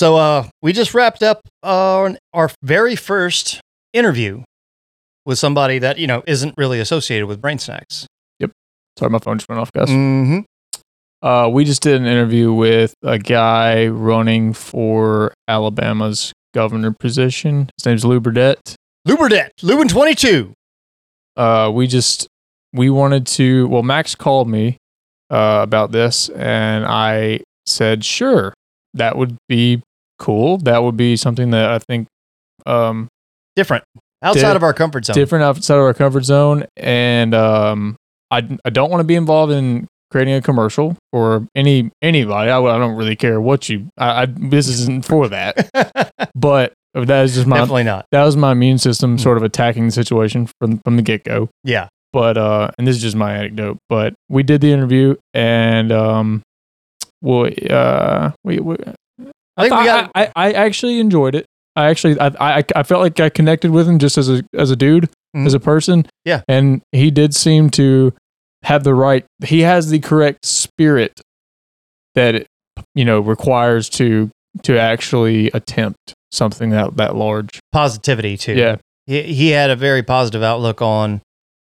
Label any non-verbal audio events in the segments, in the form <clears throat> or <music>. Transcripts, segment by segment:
So uh, we just wrapped up our, our very first interview with somebody that you know isn't really associated with brain snacks. Yep. Sorry, my phone just went off, guys. Mm-hmm. Uh, we just did an interview with a guy running for Alabama's governor position. His name's Lou Burdette. Luberdet, Lubin twenty two. Uh, we just we wanted to. Well, Max called me uh, about this, and I said, "Sure, that would be cool. That would be something that I think um, Different. Outside Di- of our comfort zone. different outside of our comfort zone and um i, I don't want to be involved in creating a commercial or any anybody i, I don't really care what you I, I this isn't for that <laughs> but that is just my Definitely not. that was my immune system sort of attacking the situation from from the get-go Yeah. but uh and this is just my anecdote but we did the interview and um well uh we, we I think we got- I, I, I actually enjoyed it i actually I, I i felt like i connected with him just as a as a dude Mhm. as a person Yeah. and he did seem to have the right he has the correct spirit that it, you know requires to to actually attempt something that that large Positivity too. yeah he, he had a very positive outlook on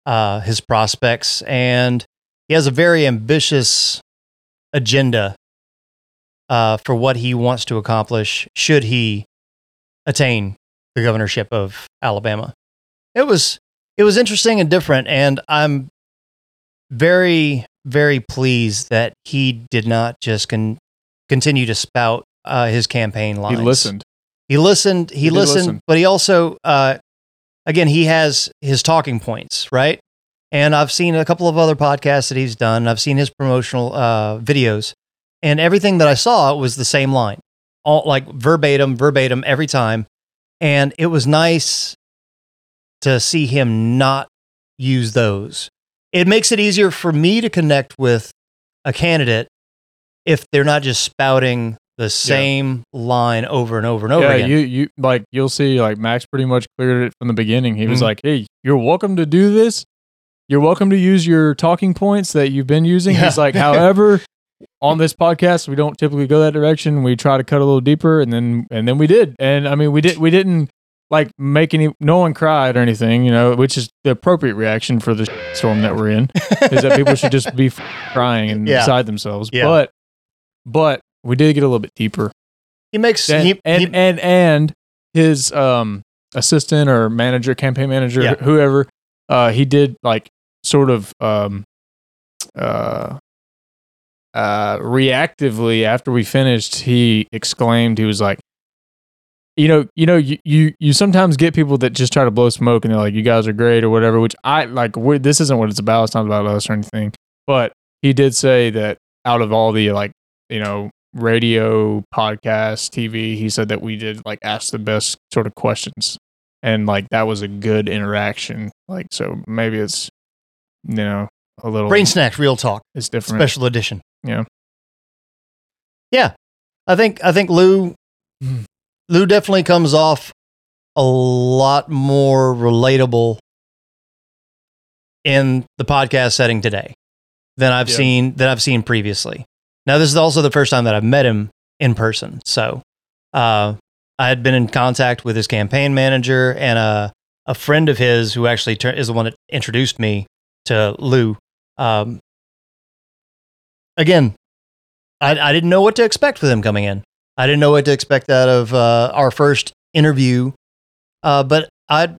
uh, his prospects and he has a very ambitious agenda uh, for what he wants to accomplish should he attain the governorship of Alabama. It was it was interesting and different and I'm very very pleased that he did not just con- continue to spout uh, his campaign lines. he listened He listened. He, He listened, listen. but he also, uh, again, he has his talking points, right? And I've seen a couple of other podcasts that he's done. I've seen his promotional uh, videos, and everything that I saw was the same line, all like verbatim, verbatim every time. And it was nice to see him not use those. It makes it easier for me to connect with a candidate if they're not just spouting the same line over and over and over yeah, again. you you like you'll see like Max pretty much cleared it from the beginning. He was Mhm. like, "Hey, you're welcome to do this. You're welcome to use your talking points that you've been using." He's like, <laughs> "However, on this podcast, we don't typically go that direction. We try to cut a little deeper, and then and then we did. And I mean, we did we didn't like make any. No one cried or anything, you know, which is the appropriate reaction for the <laughs> storm that we're in. is that people should just be <laughs> crying and Yeah. beside themselves. Yeah. But but we did get a little bit deeper he makes and, he, and, he- and and his um assistant or manager campaign manager Yeah. whoever uh he did like sort of um uh uh reactively after we finished he exclaimed he was like you know you know you you, you sometimes get people that just try to blow smoke and they're like you guys are great or whatever which i like this isn't what it's about. It's not about us or anything. But he did say that out of all the like you know radio podcast tv he said that we did like ask the best sort of questions. And like that was a good interaction. Like so maybe it's you know a little brain snacks, real talk, it's different special edition. Yeah. yeah. I think I think Lou. Lou definitely comes off a lot more relatable in the podcast setting today than I've Yeah. seen than I've seen previously. Now this is also the first time that I've met him in person. So uh, I had been in contact with his campaign manager and a a friend of his who actually is the one that introduced me to Lou. Um, again, I, I didn't know what to expect with him coming in. I didn't know what to expect out of uh, our first interview, uh, but I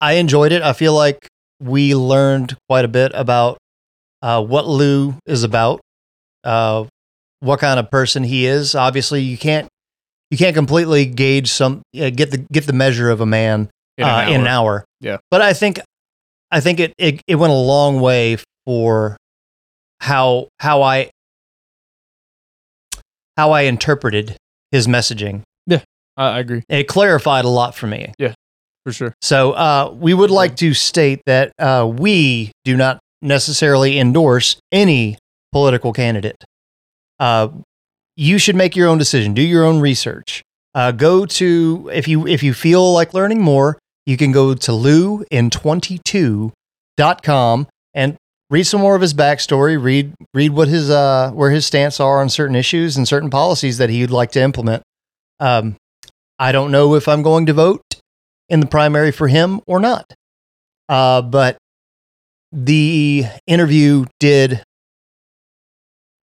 I enjoyed it. I feel like we learned quite a bit about uh, what Lou is about, uh, what kind of person he is. Obviously, you can't you can't completely gauge some uh, get the get the measure of a man In an uh, in an hour. hour. Yeah. but I think I think it, it it went a long way for how how I how I interpreted his messaging. I, I agree It clarified a lot for me. Yeah, for sure So uh, we would like to state that uh, we do not necessarily endorse any political candidate. Uh, you should make your own decision. Do your own research. Uh, go to if you if you feel like learning more, you can go to lewin22.com and read some more of his backstory. Read read what his uh, where his stance are on certain issues and certain policies that he'd like to implement Um, I don't know if I'm going to vote in the primary for him or not. Uh, but the interview did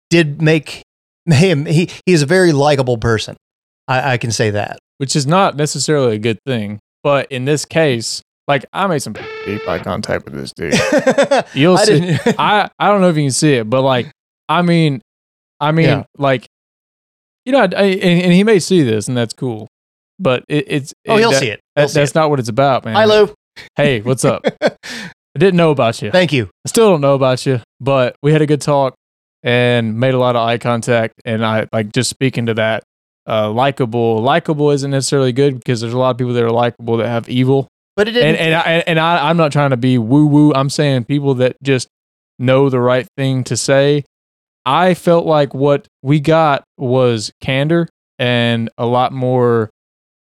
did make <laughs> him he he is a very likable person. I, I can say that. which is not necessarily a good thing. But in this case, like I made some deep eye contact with this dude. <laughs> You'll I see. <laughs> I I don't know if you can see it, but like I mean, I mean, Yeah. like you know, I, I- and, and he may see this, and that's cool. But it, it's oh, he'll that- see it. He'll That, see that's it. not what it's about, man. Hi, Lou. Hey, what's up? <laughs> I didn't know about you. Thank you. I still don't know about you, but we had a good talk and made a lot of eye contact. And I like just speaking to that, uh, likable. Likable isn't necessarily good because there's a lot of people that are likable that have evil. But it didn't. And and I, and I, I'm not trying to be woo woo. I'm saying people that just know the right thing to say. I felt like what we got was candor and a lot more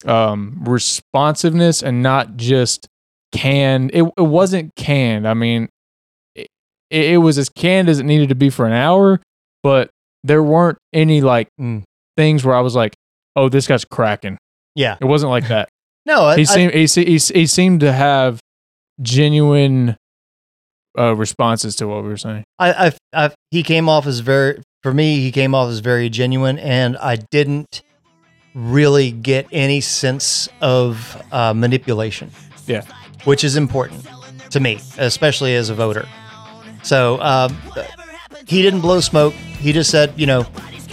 um, responsiveness and not just canned. It, it wasn't canned. I mean, it, it was as canned as it needed to be for an hour, but there weren't any like Mm. things where I was like, oh, this guy's cracking. yeah. It wasn't like that. No, He I- seemed he, he, he seemed to have genuine uh, responses to what we were saying. I, I, I, he came off as very, for me, he came off as very genuine, and I didn't really get any sense of uh, manipulation. Yeah. which is important to me, especially as a voter. So um, he didn't blow smoke. He just said, you know,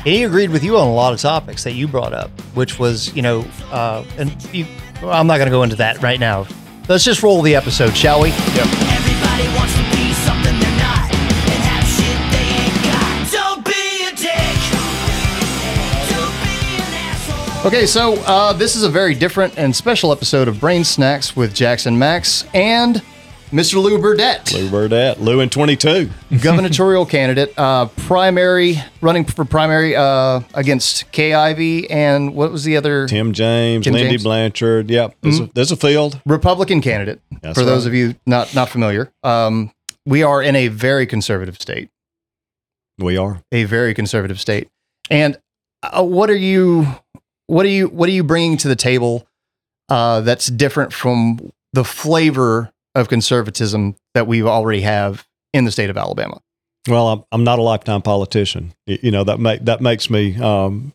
he agreed with you on a lot of topics that you brought up, which was, you know, uh, and you, well, I'm not going to go into that right now. Let's just roll the episode, shall we? Everybody wants to be something they're not and have shit they ain't got. Don't be a dick. Don't be an asshole. Okay, so uh, this is a very different and special episode of Brain Snacks with Jackson Max and Mr. Lou Burdette, Lou Burdette, Lou in 22. <laughs> gubernatorial candidate, uh, primary, running for primary uh, against Kay Ivey and what was the other Tim James, Tim Lindy James. Mm-hmm. Blanchard. Yep, there's, a, there's a field. Republican candidate? That's for those of you not not familiar, um, we are in a very conservative state. We are. a very conservative state. And uh, what are you what are you what are you bringing to the table uh, that's different from the flavor of conservatism that we already have in the state of Alabama? Well, I'm, I'm not a lifetime politician. You know that make that makes me um,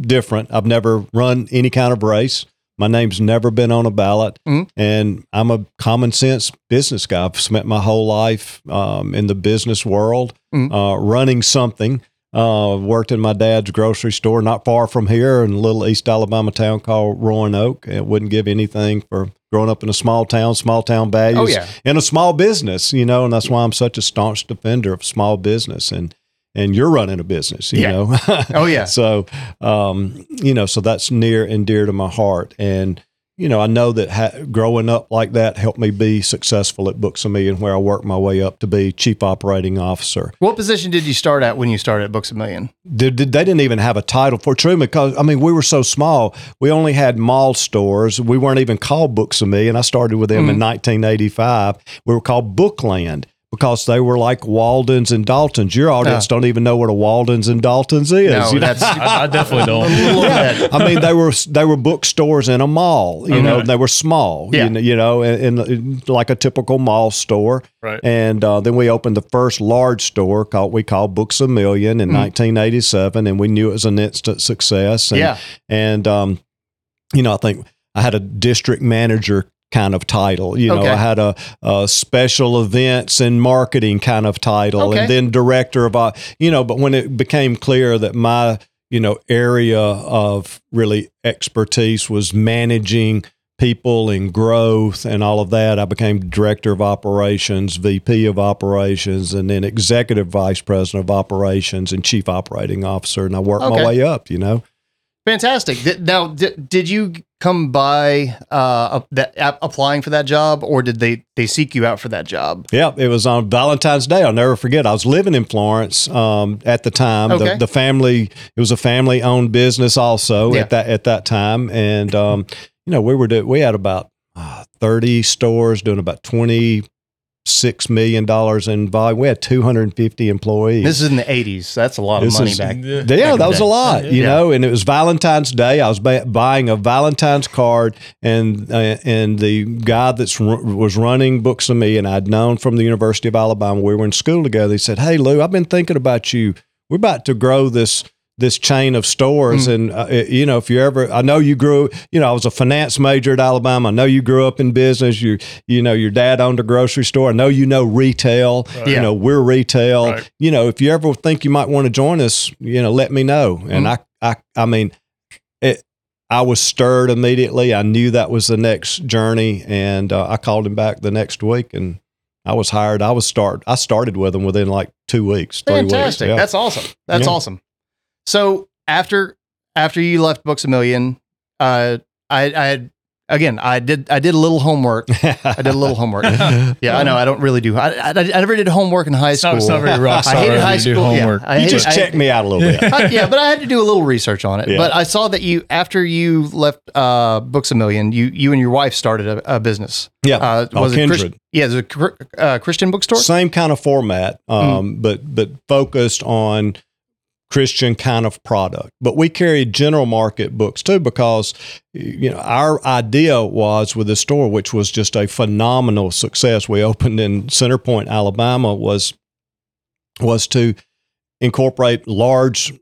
different. I've never run any kind of race. My name's never been on a ballot, Mhm. and I'm a common sense business guy. I've spent my whole life um, in the business world, Mhm. uh, running something. Uh, worked in my dad's grocery store not far from here in a little East Alabama town called Roanoke. It wouldn't give anything for growing up in a small town, small town values Oh yeah, in a small business, you know, and that's why I'm such a staunch defender of small business and and you're running a business, you Yeah. know. <laughs> oh yeah. so um, you know, so that's near and dear to my heart and you know, I know that ha- growing up like that helped me be successful at Books a Million, where I worked my way up to be chief operating officer. What position did you start at when you started at Books a Million? Did, did- they didn't even have a title for true because I mean we were so small. We only had mall stores. We weren't even called Books a Million. I started with them mm-hmm. in 1985. We were called Bookland because they were like Waldens and Daltons. Your audience don't even know what a Waldens and Daltons is. No, you know? that's I, I definitely <laughs> don't. ahead. I mean, they were they were bookstores in a mall. You know, they were small. Yeah. You know, you know, in, in like a typical mall store. Right. And uh, then we opened the first large store called we called Books a Million in 1987, and we knew it was an instant success. And, Yeah. And um, you know, I think I had a district manager kind of title. You know, Okay. I had a, a special events and marketing kind of title, Okay. and then director of, uh, you know. But when it became clear that my you know area of really expertise was managing people and growth and all of that i became director of operations vp of operations and then executive vice president of operations and chief operating officer and i worked Okay. my way up you know Fantastic. Now, did you come by uh, that app, applying for that job, or did they they seek you out for that job? Yeah, it was on Valentine's Day. I'll never forget. I was living in Florence um, at the time. Okay. The, the family it was a family owned business also Yeah. at that at that time, and um, you know we were do, we had about uh, thirty stores doing about twenty six million dollars in volume. We had two hundred and fifty employees. This is in the 80s. That's a lot of This money is- back. Yeah. back yeah, that was day. a lot, you Yeah. know. And it was Valentine's Day. I was ba- buying a Valentine's card, and uh, and the guy that's ru- was running Books of Me, and I'd known from the University of Alabama. We were in school together. He said, "Hey, Lou, I've been thinking about you. We're about to grow this." This chain of stores, and uh, you know, if you ever, I know you grew. You know, I was a finance major at Alabama. I know you grew up in business. You, you know, your dad owned a grocery store. I know you know retail. Right. Yeah. You know, we're retail Right. you know, if you ever think you might want to join us, you know, let me know. And I, I, I mean, it, I was stirred immediately. I knew that was the next journey, and uh, I called him back the next week, and I was hired. I was start. I started with him within like two weeks, three Fantastic. weeks. Yeah. That's awesome. That's Yeah. awesome. So after after you left Books a Million, uh, I, I had again I did I did a little homework. I did a little homework. <laughs> Yeah, I know. I don't really do. I, I, I never did homework in high It's school. not, it's not very rock <laughs> I hated high you do school. yeah. homework. I you hated- just I- checked me out a little bit. I- yeah, but I had to do a little research on it. Yeah. But I saw that you, after you left uh, Books a Million, you you and your wife started a, a business. Yeah, Uh, Oh, was it Chris- yeah, it was a uh, Christian bookstore. Same kind of format, um, but but focused on Christian kind of product. But we carried general market books too because you know our idea was with the store, which was just a phenomenal success. We opened in Center Point, Alabama, was was to incorporate large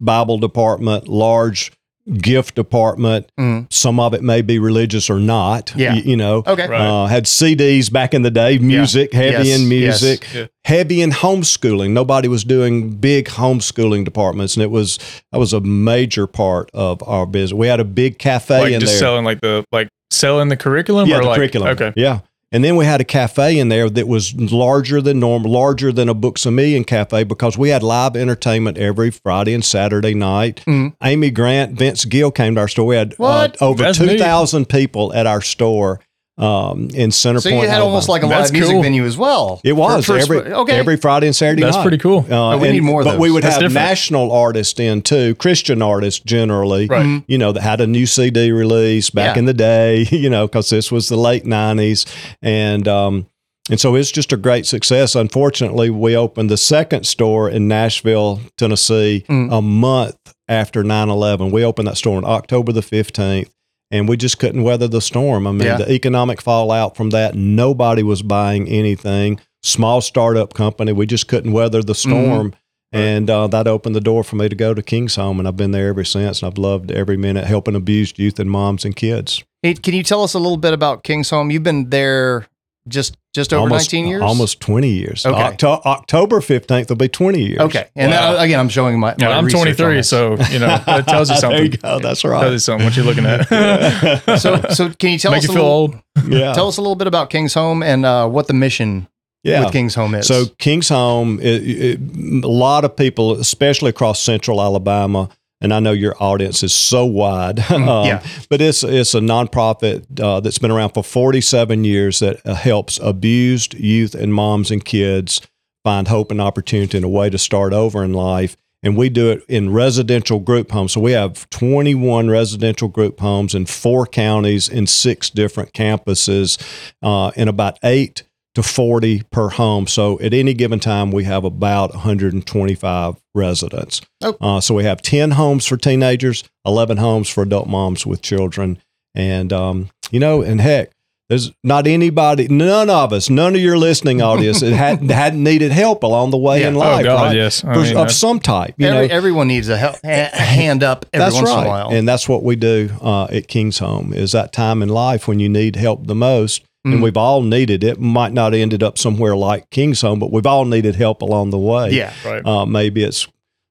Bible department, large gift department. Mhm. Some of it may be religious or not. Yeah. y- you know. Okay. Right. Uh, had CDs back in the day, music, heavy Yes, in music, Yeah. heavy in homeschooling. Nobody was doing big homeschooling departments, and it was that was a major part of our business. We had a big cafe like in just there. selling like the like selling the curriculum yeah, or the like curriculum. okay Yeah. And then we had a cafe in there that was larger than normal, larger than a Books a Million cafe because we had live entertainment every Friday and Saturday night. Mhm. Amy Grant, Vince Gill came to our store. We had uh, over 2,000 people at our store um, in Center So Point. you had almost like a That's live music cool. venue as well. It was For- for- every okay. every Friday and Saturday that's night. pretty cool Uh, Oh, we and- need more of But we would That's have different. national artists in too, Christian artists generally. Right. Mhm. You know that had a new CD release back Yeah. in the day. <laughs> You know because this was the late '90s, and um, and so it's just a great success. Unfortunately, we opened the second store in Nashville, Tennessee, Mm. a month after 9/11. We opened that store on October the 15th. And we just couldn't weather the storm. I mean, Yeah. the economic fallout from that, nobody was buying anything small startup company. We just couldn't weather the storm. And uh, that opened the door for me to go to King's Home. And I've been there ever since. And I've loved every minute helping abused youth and moms and kids. Hey, Can you tell us a little bit about King's Home? You've been there just just over almost, 19 years? Almost 20 years. Okay. Octo- October 15th will be 20 years. Okay. And Wow. that- again, I'm showing my. yeah my i'm 23 so you know that tells you something <laughs> there you go. That's right tells right. you something what you're looking at <laughs> So, so can you tell make us you a feel little, old <laughs> yeah. tell us a little bit about King's Home and uh, what the mission yeah. with King's Home is? So King's Home, it, it, a lot of people, especially across Central Alabama, and I know your audience is so wide, <laughs> um, Mm-hmm. yeah. but it's it's a nonprofit uh, that's been around for 47 years that uh, helps abused youth and moms and kids find hope and opportunity and a way to start over in life. And we do it in residential group homes. So we have 21 residential group homes in four counties in six different campuses, uh, in about eight to 40 per home. So at any given time, we have about 125 residents. Oh. Uh, so we have 10 homes for teenagers, 11 homes for adult moms with children. And, um, you know, and heck, there's not anybody, none of us, none of your listening audience that hadn't, <laughs> hadn't needed help along the way Yeah. in Oh, life. oh god right? yes I mean, of some type. You Every, know, everyone needs a, help, a hand up every that's once right. in a while. And that's what we do uh, at King's Home is that time in life when you need help the most. Mm. And we've all needed it. Might not have ended up somewhere like King's Home, but we've all needed help along the way. yeah. right Uh, maybe it's,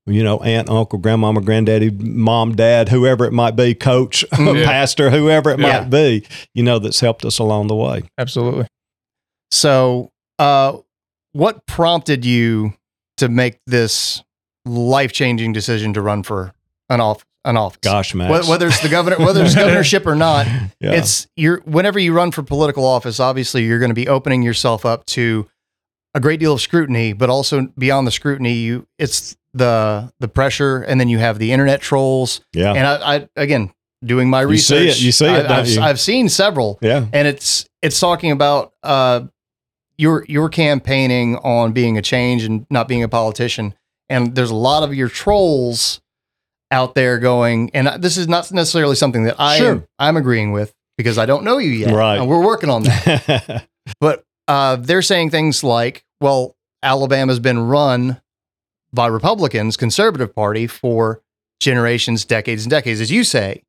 you know, aunt, uncle, grandmama, granddaddy, mom, dad, whoever it might be, coach, <laughs> Yeah. pastor, whoever it Yeah. might be, you know, that's helped us along the way. absolutely So, uh, what prompted you to make this life changing decision to run for an off an office? Gosh, Max. Whether it's the governor, <laughs> whether it's governorship or not, yeah. it's you're whenever you run for political office, obviously you're going to be opening yourself up to a great deal of scrutiny, but also beyond the scrutiny, you it's the the pressure, and then you have the internet trolls. yeah. And I, I again doing my You see it- research, you see it, I, don't I've, you? I've seen several, yeah. and it's it's talking about uh, you're you're campaigning on being a change and not being a politician, and there's a lot of your trolls out there going, and this is not necessarily something that I Sure. am, I'm agreeing with because I don't know you yet. Right. and we're working on that. <laughs> but uh, they're saying things like, "Well, Alabama's been run by Republicans, conservative party, for generations, decades, and decades, as you say,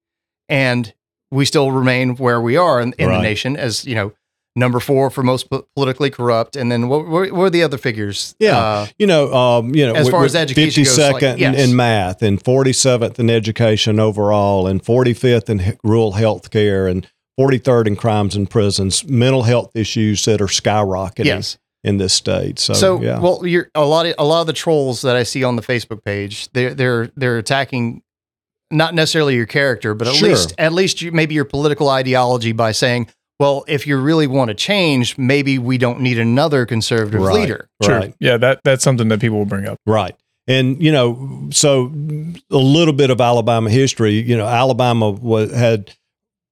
and we still remain where we are in, in the nation as you know." Number four for most politically corrupt, and then what, what, are the other figures? Yeah. Uh, you know, um, you know, As far as education goes, like, 52nd in, in math and 47th in education overall and 45th in he- rural health care and 43rd in crimes and prisons, mental health issues that are skyrocketing yes. in this state. So, So, yeah. well, you're a lot of a lot of the trolls that I see on the Facebook page, they're they're they're attacking not necessarily your character, but at Sure. least at least you, maybe your political ideology by saying, well, if you really want to change, maybe we don't need another conservative Right. leader. Sure. Right. Yeah, that that's something that people will bring up. Right. And, you know, so a little bit of Alabama history, you know, Alabama was, had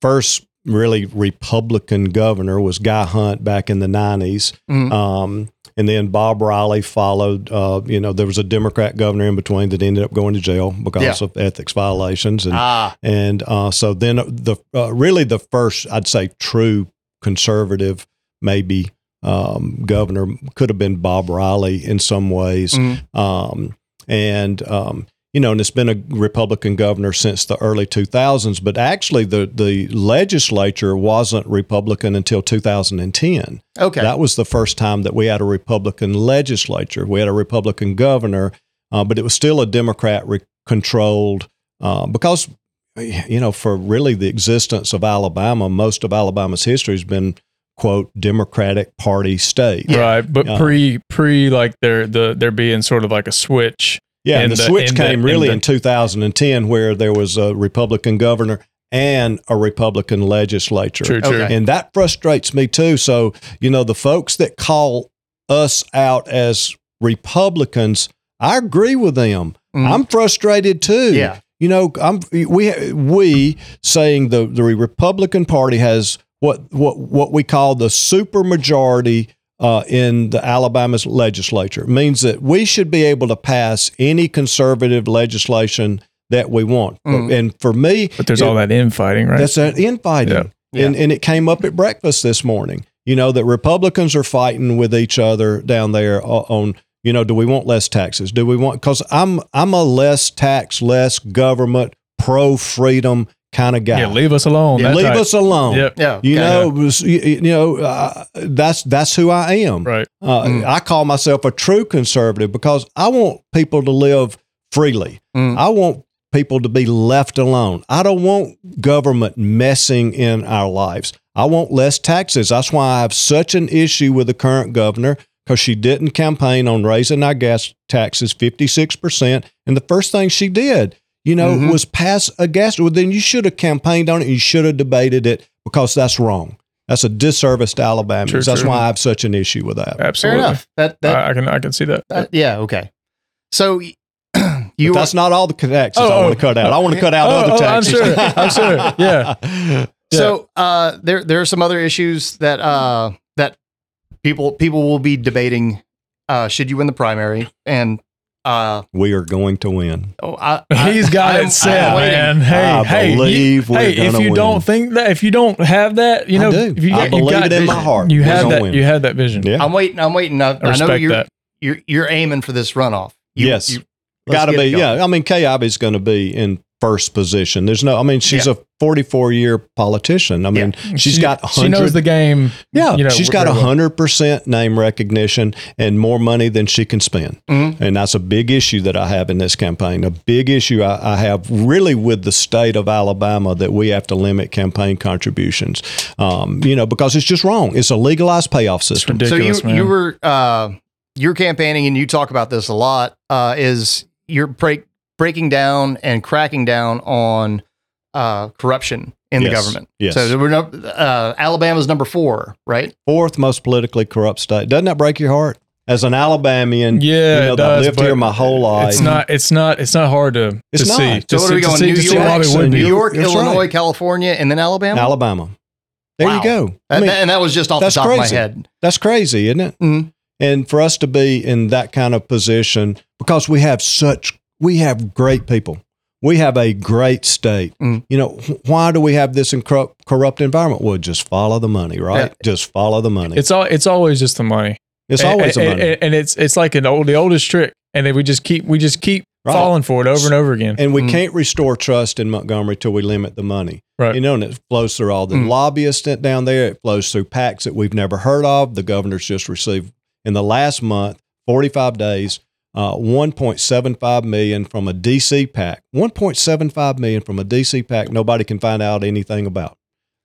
first really Republican governor was Guy Hunt back in the 90s. Mhm. Um, and then Bob Riley followed. Uh, you know, there was a Democrat governor in between that ended up going to jail because Yeah. of ethics violations. And Ah, and uh, so then the uh, really the first I'd say true conservative maybe um, governor could have been Bob Riley in some ways, mhm. um, and um, you know, and it's been a Republican governor since the early 2000s. But actually, the the legislature wasn't Republican until 2010. okay. That was the first time that we had a Republican legislature. We had a Republican governor, uh, but it was still a Democrat re- controlled uh, because, you know, for really the existence of Alabama, most of Alabama's history has been, quote, Democratic Party state. Right. But Yeah. pre pre like there the there being sort of like a switch. Yeah, and the, the- switch in the- came in really the- in 2010 where there was a Republican governor and a Republican legislature. True, true. Okay. And that frustrates me too. So, you know, the folks that call us out as Republicans, I agree with them. Mhm. I'm frustrated too. yeah. You know, I'm we we saying the the Republican Party has what what what we call the supermajority uh, in the Alabama legislature. It means that we should be able to pass any conservative legislation that we want. Mhm. And for me, But there's it- all that infighting, right? that's that infighting. Yeah. And, and it came up at breakfast this morning, you know, that Republicans are fighting with each other down there on, you know, do we want less taxes? Do we want, because I'm, I'm a less tax, less government, pro freedom kind of guy. yeah, leave us alone. Yeah, Leave type. us alone. Yep. Yeah. You know, was- you, you know, uh, that's that's who I am. Right. Uh, Mm. I call myself a true conservative because I want people to live freely. Mm. I want people to be left alone. I don't want government messing in our lives. I want less taxes. That's why I have such an issue with the current governor because she didn't campaign on raising our gas taxes 56%. And the first thing she did, you know, Mhm. was pass a gas. Well, then you should have campaigned on it. You should have debated it because that's wrong. That's a disservice to Alabama. True, that's true. why I have such an issue with that. Fair Absolutely. enough. That that, I, I can I can see that. that- yeah. Okay. So <clears throat> you But that's not all the taxes Oh, I oh. want to cut out. I want to cut out Oh, other oh, I'm sure. <laughs> I'm sure. Yeah. So uh, there there are some other issues that uh, that people people will be debating. Uh, should you win the primary? And uh, we are going to win. oh, I, <laughs> I, He's got I'm- it set, I'm waiting. man. Hey, I hey, you- believe we're hey, if you win. don't think that, if you don't have that, you I know, do. if you, I you believe got it in my heart. You have that. win. You have that vision. Yeah, I'm waiting. I'm waiting. I, I I know you're, that. you're you're aiming for this runoff. You- Yes. you- let's got to be. Yeah, I mean, Kay is going to be in first position. There's no. I mean, she's a 44 year politician. I mean, she's She- got She knows 100 the game. Yeah, you know, she's got very well. hundred percent name recognition and more money than she can spend, Mhm. and that's a big issue that I have in this campaign. A big issue I, I have really with the state of Alabama that we have to limit campaign contributions. Um, you know, because it's just wrong. It's a legalized payoff system. So Ridiculous, you man. you were uh, you're campaigning and you talk about this a lot. Uh, is you're break, breaking down and cracking down on uh, corruption in the government. Yes. So we're no, uh, Alabama's number four, right? Fourth most politically corrupt state. Doesn't that break your heart? As an Alabamian, Yeah, you know, it I've does, lived here my whole life. It's not. It's not. It's not hard to, It's to not. see. So To what see- are we to going? New see York, why we would New. York, That's Illinois, right. California, and then Alabama. Alabama. There Wow. you go. I And, mean, and that was just off the that's top of my head. that's crazy, isn't it? Mhm. And for us to be in that kind of position, because we have such, we have great people. We have a great state. Mm. You know, why do we have this corrupt environment? Well, just follow the money, right? Just follow the money. It's, all. It's always just the money. It's always and, the money. and, and it's it's like an old the oldest trick, and then we just keep we just keep Right. falling for it over and over again. And we Mm. can't restore trust in Montgomery till we limit the money. Right. You know, and it flows through all the Mm. lobbyists down there. It flows through PACs that we've never heard of. The governor's just received in the last month, 45 days, uh, 1.75 million from a DC PAC. 1.75 million from a DC PAC. Nobody can find out anything about.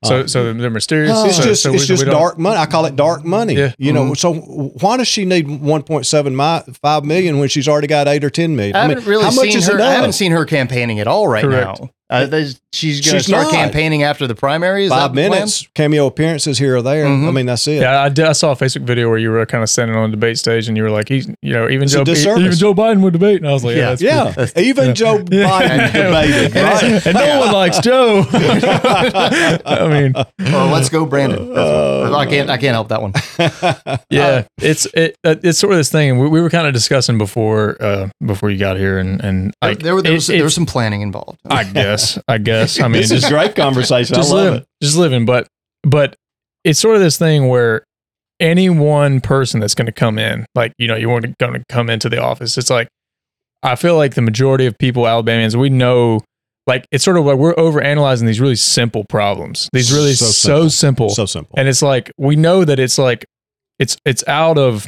so Uh, so they're mysterious. it's So- just so it's we- just we dark money. I call it dark money. Yeah. You know, Mhm. so why does she need 1.75 million when she's already got eight or 10 million? I haven't really how much seen is her. I haven't seen her campaigning at all right Correct. now. Uh, there's- she's going to She's start not. campaigning after the primary. Is that Five the plan? minutes, cameo appearances here or there. Mhm. I mean, that's it. Yeah, I, did, I saw a Facebook video where you were kind of standing on the debate stage and you were like, he's, you know, even It's a Joe, disservice. even Joe Biden would debate, and I was like, yeah, Yeah. that's Yeah, <laughs> even Joe Biden debated, <laughs> and, right? and no one likes Joe. <laughs> I mean, Or let's go, Brandon. That's- I can't. I can't help that one. yeah, it's it, uh, it's sort of this thing. We, we were kind of discussing before uh, before you got here, and and There, like there, there it- was, there it's- was some planning involved. I guess, I guess. I mean, this just is great conversation. I just love live, it. just living. But but it's sort of this thing where any one person that's going to come in, like you know, you want to going to come into the office. It's like I feel like the majority of people, Alabamians, we know. Like it's sort of like we're over analyzing these really simple problems. These really So so, simple. simple. So simple. and it's like we know that it's like it's it's out of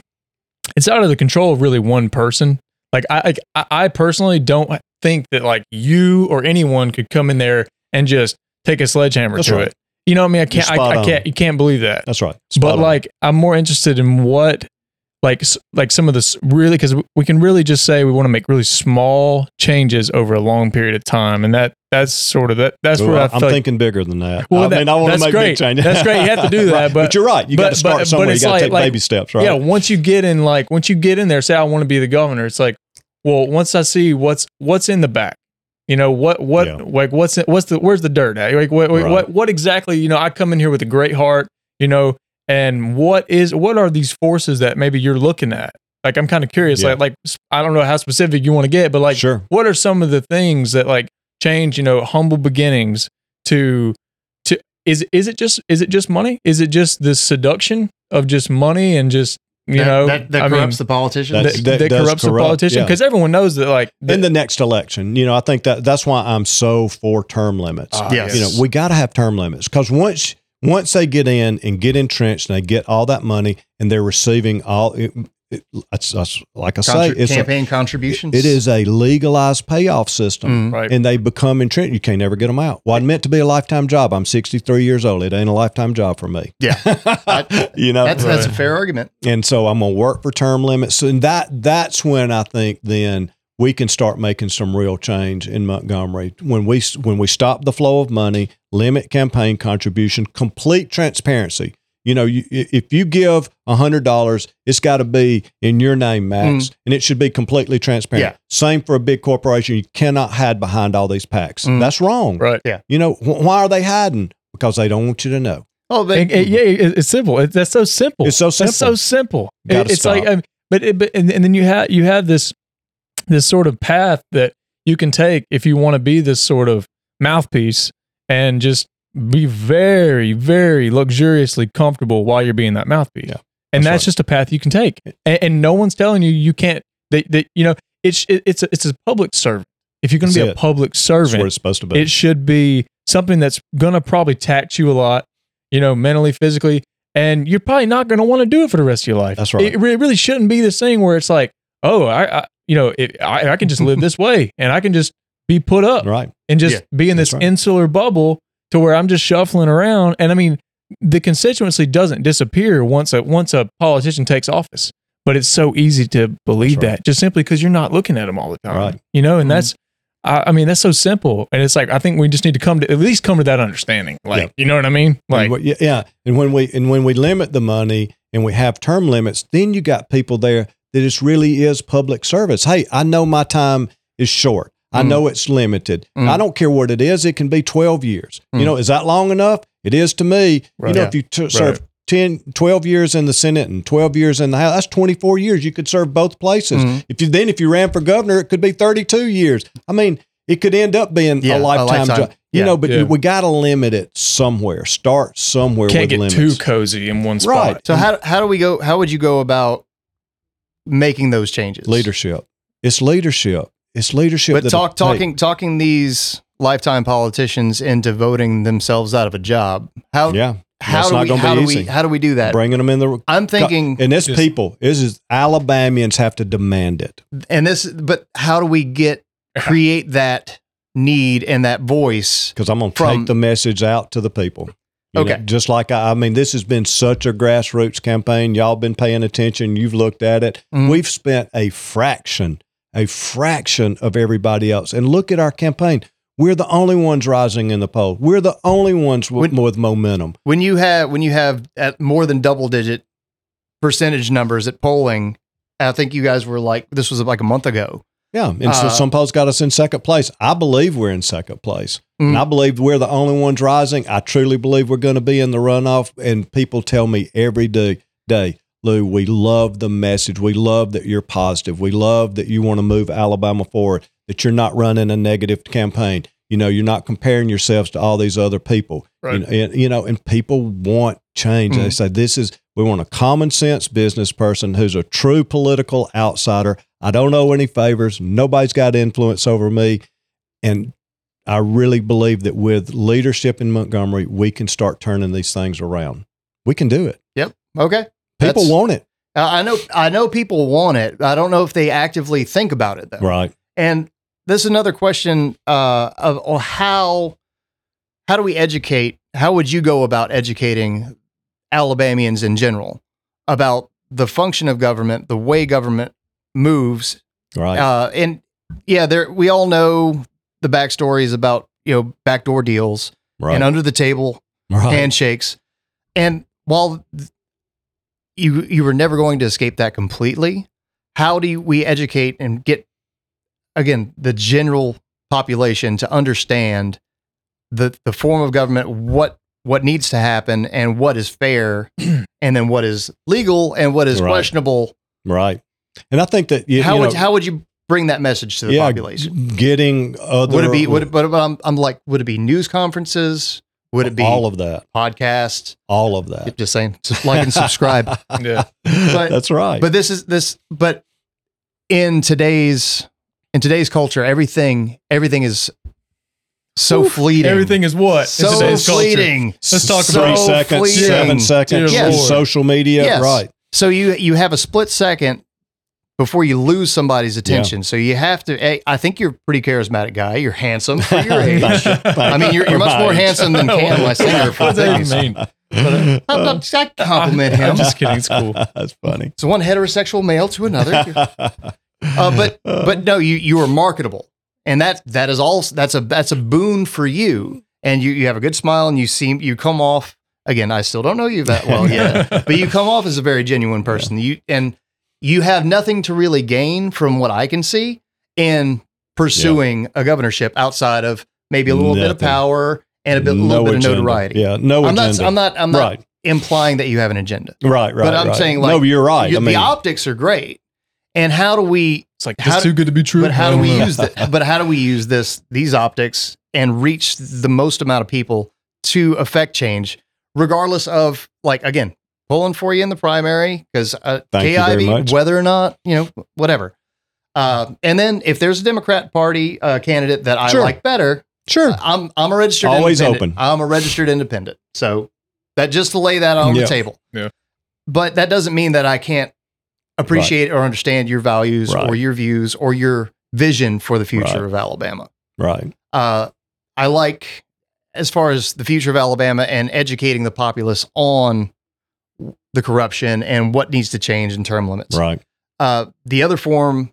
it's out of the control of really one person like i like, I I personally don't think that like you or anyone could come in there and just take a sledgehammer That's to right. it you know what i mean i can't I, I can't you can't believe that That's right. but on. like i'm more interested in what like like some of this really because we can really just say we want to make really small changes over a long period of time and that that's sort of that that's Well, where i I'm feel like thinking bigger than that. Well, I that- mean, I want to make great. big changes. That's great. You have to do <laughs> that, Right. but- you're right. You got to start but- somewhere. but You got to like- take like- baby steps, right? Yeah, once you get in, like once you get in there, say I want to be the governor. It's like, well, once I see what's what's in the back, you know what what Yeah. like what's what's the where's the dirt at? Like what, what Right. what what exactly? You know, I come in here with a great heart, you know, and what is what are these forces that maybe you're looking at? Like I'm kind of curious. Yeah. Like like I don't know how specific you want to get, but like sure. what are some of the things that like change you know humble beginnings to to is is it just is it just money is it just this seduction of just money and just you that, know that, that I mean, corrupts the politicians. That's- that, that that does corrupts the corrupt, politician yeah. because everyone knows that like in the next election, you know, I think that that's why I'm so for term limits. Ah, Yes. You know, we got to have term limits because once once they get in and get entrenched and they get all that money and they're receiving all, it, it, it's, it's- like I say, Contri- it's a, campaign contributions. it is a legalized payoff system. Mm. right And they become entrenched. You can't never get them out. Wasn't meant to be a lifetime job. I'm 63 years old. It ain't a lifetime job for me. Yeah. <laughs> you know, That's that's a fair argument. and so I'm gonna work for term limits, and that that's when I think then we can start making some real change in Montgomery when we when we stop the flow of money, limit campaign contribution, complete transparency. You know, you, if you give hundred dollars, it's got to be in your name, Max, and it should be completely transparent. Yeah. Same for a big corporation. You cannot hide behind all these PACs. Mm. That's wrong. right Yeah. You know, wh- why are they hiding? Because they don't want you to know. Oh, but And- and yeah it- it's simple it, that's so simple It's so simple. That's so simple. simple It- Gotta it's like stop. um, but it, but and, and then you have you have this this sort of path that you can take if you want to be this sort of mouthpiece and just be very very luxuriously comfortable while you're being that mouthpiece Yeah, and that's that's, right. just a path you can take and, and no one's telling you you can't that, that you know it's it, it's a, it's a public servant if you're going to be a public servant it's supposed to be. it should be something that's going to probably tax you a lot, you know, mentally, physically, and you're probably not going to want to do it for the rest of your life. That's right. It re- really shouldn't be this thing where it's like, oh, I, I you know, it, I, I can just live <laughs> this way and I can just be put up right. and just Yeah, be in this right. insular bubble to where I'm just shuffling around. And I mean, the constituency doesn't disappear once a once a politician takes office. But it's so easy to believe right. that just simply because you're not looking at them all the time, Right. you know. And Mhm. that's, I, I mean, that's so simple. And it's like I think we just need to come to at least come to that understanding. Like, Yeah. you know what I mean? Like, And we- yeah, yeah. And when we and when we limit the money and we have term limits, then you got people there that it really is public service. Hey, I know my time is short. I Mm. know it's limited. Mm. I don't care what it is. It can be 12 years. Mm. You know, is that long enough? It is to me. Right. You know, Yeah. if you t- serve 10, 12 years in the Senate and 12 years in the House, that's 24 years. You could serve both places. Mhm. If you then if you ran for governor, it could be 32 years. I mean, it could end up being Yeah, a a lifetime, lifetime. job. You Yeah. know, but Yeah. we got to limit it somewhere. Start somewhere Can't with get limits. too cozy in one spot. Right. So how how do we go? How would you go about making those changes? leadership. It's leadership. It's leadership. but that talk it take- talking talking these lifetime politicians into voting themselves out of a job. How Yeah, how That's do not we gonna be how do easy. we how do we do that? bringing them in the. I'm thinking, and this Just- people is is Alabamians have to demand it. and this, but how do we get create that need and that voice? because I'm going to From- take the message out to the people. You Okay. know, just like I, I mean, this has been such a grassroots campaign. Y'all been paying attention. You've looked at it. Mhm. We've spent a fraction, a fraction of everybody else. And look at our campaign. We're the only ones rising in the poll. We're the only ones with, When- with momentum. When you have when you have at more than double digit percentage numbers at polling, I think you guys were like this was like a month ago. Yeah. And so Uh, some polls got us in second place. I believe we're in second place. Mm. And I believe we're the only ones rising. I truly believe we're going to be in the runoff. And people tell me every day, day, Lou, we love the message. We love that you're positive. We love that you want to move Alabama forward, that you're not running a negative campaign. You know, you're not comparing yourselves to all these other people. Right. You know, and, you know, and people want change. They Mhm. say, this is, we want a common sense business person who's a true political outsider. I don't owe any favors. Nobody's got influence over me. And I really believe that with leadership in Montgomery, we can start turning these things around. We can do it. Yep. Okay, People That's- want it. I I know I know people want it. I don't know if they actively think about it though. Right. And this is another question uh, of how how do we educate? How would you go about educating Alabamians in general about the function of government, the way government moves, Right. uh, and yeah, there we all know the backstories about you know backdoor deals right. and under the table right. handshakes. And while you you were never going to escape that completely, how do we educate and get again the general population to understand the the form of government, what what needs to happen, and what is fair, <clears throat> and then what is legal and what is Right. questionable? right. And I think that you, how you would know, how would you bring that message to the yeah, population? getting other Would it be would it, but, but I'm I'm like would it be news conferences? Would it be all of that? podcast? All of that. Just saying, like and subscribe. <laughs> Yeah. But- That's right. but this is this but in today's in today's culture everything everything is so Oof, fleeting Everything is what? so today's culture? fleeting Let's talk so about three seconds, fleeting. seven seconds, Dear Lord. social media. Yes. Right. so you you have a split second before you lose somebody's attention so you have to hey, i think you're a pretty charismatic guy you're handsome for your <laughs> age i mean you're, you're much more handsome than cam my <laughs> singer for What does that things. even mean? I'm not- I compliment him I'm just kidding. It's cool. <laughs> That's funny. it's one heterosexual male to another uh, but but no, you you are marketable, and that that is all. That's a that's a boon for you, and you you have a good smile, and you seem you come off again. I still don't know you that well yet, but you come off as a very genuine person. You and you have nothing to really gain from what I can see in pursuing a governorship outside of maybe a little bit of power and a bit, No little bit of notoriety. Yeah, no I'm not. I'm not. I'm not right, implying that you have an agenda. right, right. but I'm right. saying, like, no, you're right. You- I mean, the optics are great, and how do we It's like How just do- too good to be true. but how do we know. <laughs> use that? But how do we use this these optics and reach the most amount of people to affect change, regardless of like again pulling for you in the primary because uh, Thank you very Kay Ivey, whether or not you know whatever. Uh, and then if there's a Democrat Party uh, candidate that I Sure. like better, sure. I'm I'm a registered Always independent. open. I'm a registered independent. So that just to lay that on Yeah. the table. Yeah. But that doesn't mean that I can't appreciate or understand your values Right. or your views or your vision for the future Right. of Alabama. Right. Uh, I like as far as the future of Alabama and educating the populace on the corruption and what needs to change in term limits. Right. Uh, the other form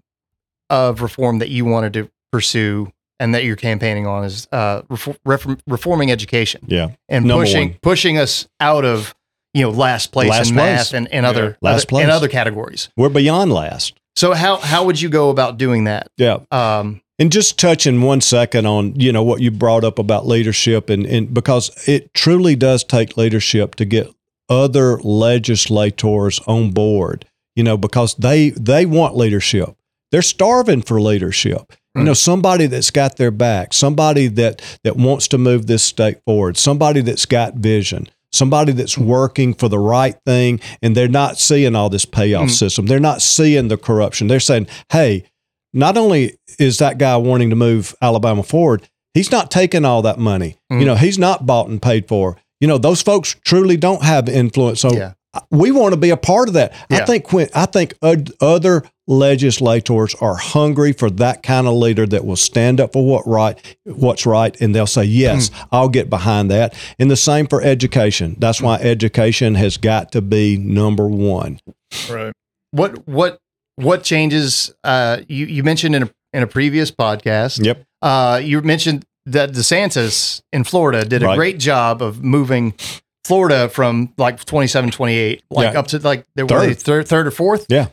of reform that you wanted to pursue and that you're campaigning on is uh, reform, reforming education Yeah. and Number pushing one. pushing us out of you know last place Last in place. math and, and other, Last other and place. other categories. We're beyond last. So how how would you go about doing that? Yeah. Um, And just touching one second on, you know, what you brought up about leadership and, and because it truly does take leadership to get other legislators on board, you know, because they they want leadership. They're starving for leadership. You know, somebody that's got their back, somebody that that wants to move this state forward, somebody that's got vision, somebody that's mm-hmm. working for the right thing, and they're not seeing all this payoff mm-hmm. system. They're not seeing the corruption. They're saying, "Hey, not only is that guy wanting to move Alabama forward, he's not taking all that money. You mm. know, he's not bought and paid for. You know, those folks truly don't have influence. So Yeah. we want to be a part of that. I think when I think other legislators are hungry for that kind of leader that will stand up for what right, what's right, and they'll say, "Yes, I'll get behind that." And the same for education. That's why education has got to be number one. Right. What what what changes? Uh, you you mentioned in a in a previous podcast. Yep. Uh, you mentioned that DeSantis in Florida did a Right. great job of moving Florida from like 27, 28, like Yeah. up to like they were Third. they third, third or fourth. Yeah.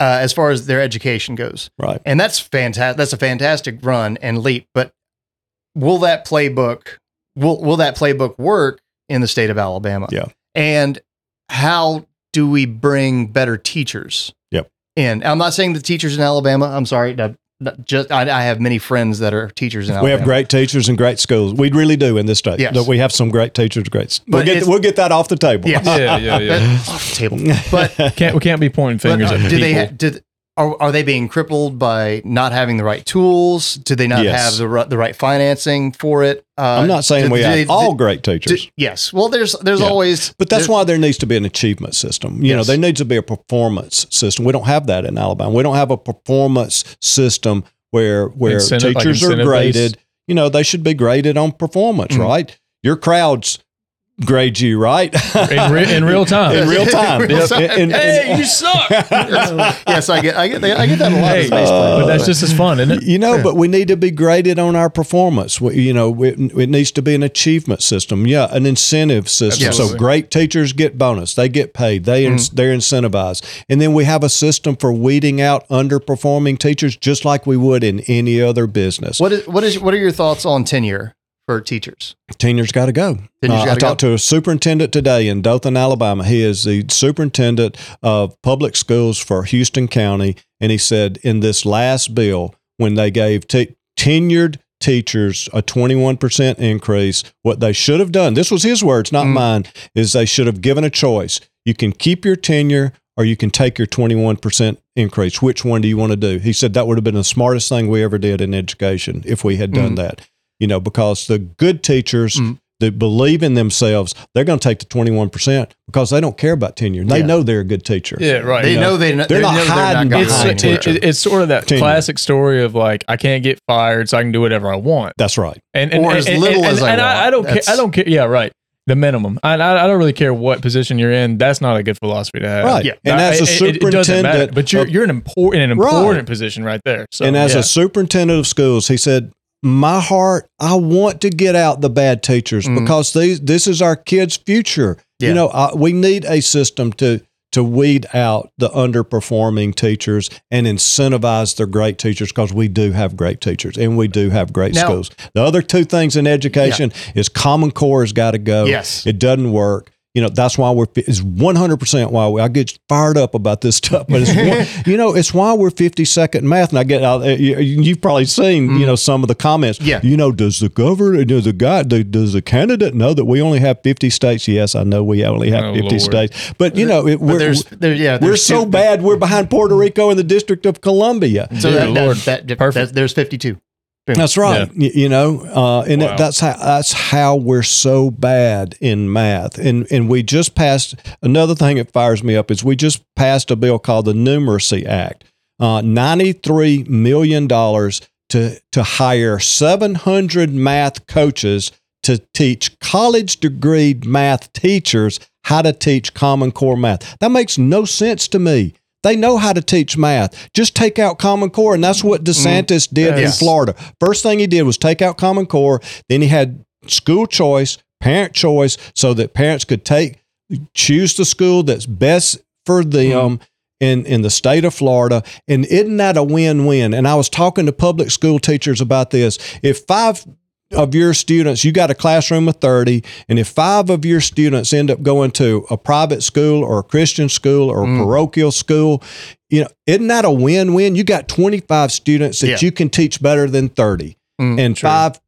Uh, as far as their education goes, Right. and that's fantastic. That's a fantastic run and leap. But will that playbook will will that playbook work in the state of Alabama? Yeah. And how do we bring better teachers? Yep. In I'm not saying the teachers in Alabama. I'm sorry. Just I, I have many friends that are teachers in We Alabama. have great teachers and great schools. We really do in this state. Yes. That We have some great teachers, great. We'll get, we'll get that off the table. Yes. Yeah, yeah, yeah. That- <laughs> off the table. But <laughs> Can't we can't be pointing But, fingers uh, at do people. they ha- did are, are they being crippled by not having the right tools? Do they not Yes. have the right, the right financing for it? Uh, I'm not saying do- we do have they- all do- great teachers. do- yes. Well, there's there's Yeah. always But that's there- why there needs to be an achievement system. You know, there needs to be a performance system. We don't have that in Alabama. We don't have a performance system where where Incentive- like teachers are incentive based? graded. You know, they should be graded on performance, Mhm. right? Your crowds grade you, right? in, re- in real <laughs> time. in real time. In real Yep. time. And- and- you suck. <laughs> yes, I get I get I get that a lot Hey, as a but that's just as fun, isn't it? You know, but we need to be graded on our performance. We, you know, it, it needs to be an achievement system. Yeah, an incentive system. So great teachers get bonus. They get paid. They in, mm-hmm. they're incentivized. And then we have a system for weeding out underperforming teachers, just like we would in any other business. What is what is what are your thoughts on tenure for teachers? Tenure's got to go. Tenure's Uh, I talked to a superintendent today in Dothan, Alabama. He is the superintendent of public schools for Houston County, and he said in this last bill, when they gave te- tenured teachers a 21% increase, what they should have done, this was his words, not Mm. mine, is they should have given a choice. You can keep your tenure or you can take your 21% increase. Which one do you want to do? He said that would have been the smartest thing we ever did in education if we had done Mm. that. You know, because the good teachers Mm. that believe in themselves, they're going to take the 21% because they don't care about tenure. They Yeah. know they're a good teacher. Yeah, right. They you know, know, they know they're not know hiding going It's, behind anywhere. it, it- it's sort of that Tenure. classic story of like I can't get fired, so I can do whatever I want, That's right. and and, Or and, as and- little and- as I and I, want. don't care. I don't care. Yeah, right. The minimum. I, I I don't really care what position you're in. That's not a good philosophy to have. Right. Yeah. And I- as a it- it- it matter, superintendent, but you're of- you're an important an Right. important position right there. So and as yeah. a superintendent of schools, he said, "My heart, I want to get out the bad teachers Mhm. because these this is our kids' future. Yeah. You know, I, we need a system to to weed out the underperforming teachers and incentivize the great teachers because we do have great teachers and we do have great Now- schools. The other two things in education is Common Core has got to go. Yes. it doesn't work. You know, that's why we're, it's 100% why we, I get fired up about this stuff, but it's, <laughs> one, you know, it's why we're 52nd math. And I get, uh, you, you've probably seen, you know, some of the comments. Yeah. You know, does the governor, does the guy, do- does the candidate know that we only have 50 states? Yes, I know we only have Oh, 50 Lord. states, but you know, it, But we're, there's there yeah we're so bad. We're behind Puerto Rico and the District of Columbia. So that, Lord. that, that, Perfect. that- there's 52. That's right. Y- You, know, uh, and Wow. that's how that's how we're so bad in math. And and we just passed another thing that fires me up is we just passed a bill called the Numeracy Act. Uh, Ninety three million dollars to to hire seven hundred math coaches to teach college degree math teachers how to teach Common Core math. That makes no sense to me. They know how to teach math. Just take out Common Core, and that's what DeSantis mm. did Yes. in Florida. First thing he did was take out Common Core. Then he had school choice, parent choice, so that parents could take choose the school that's best for them. Mm. in, in the state of Florida. And isn't that a win win? And I was talking to public school teachers about this. If five of your students, you got a classroom of 30, and if five of your students end up going to a private school or a Christian school or a Mm. parochial school, you know, isn't that a win win? You got 25 students that Yeah. you can teach better than 30, Mm, and true. five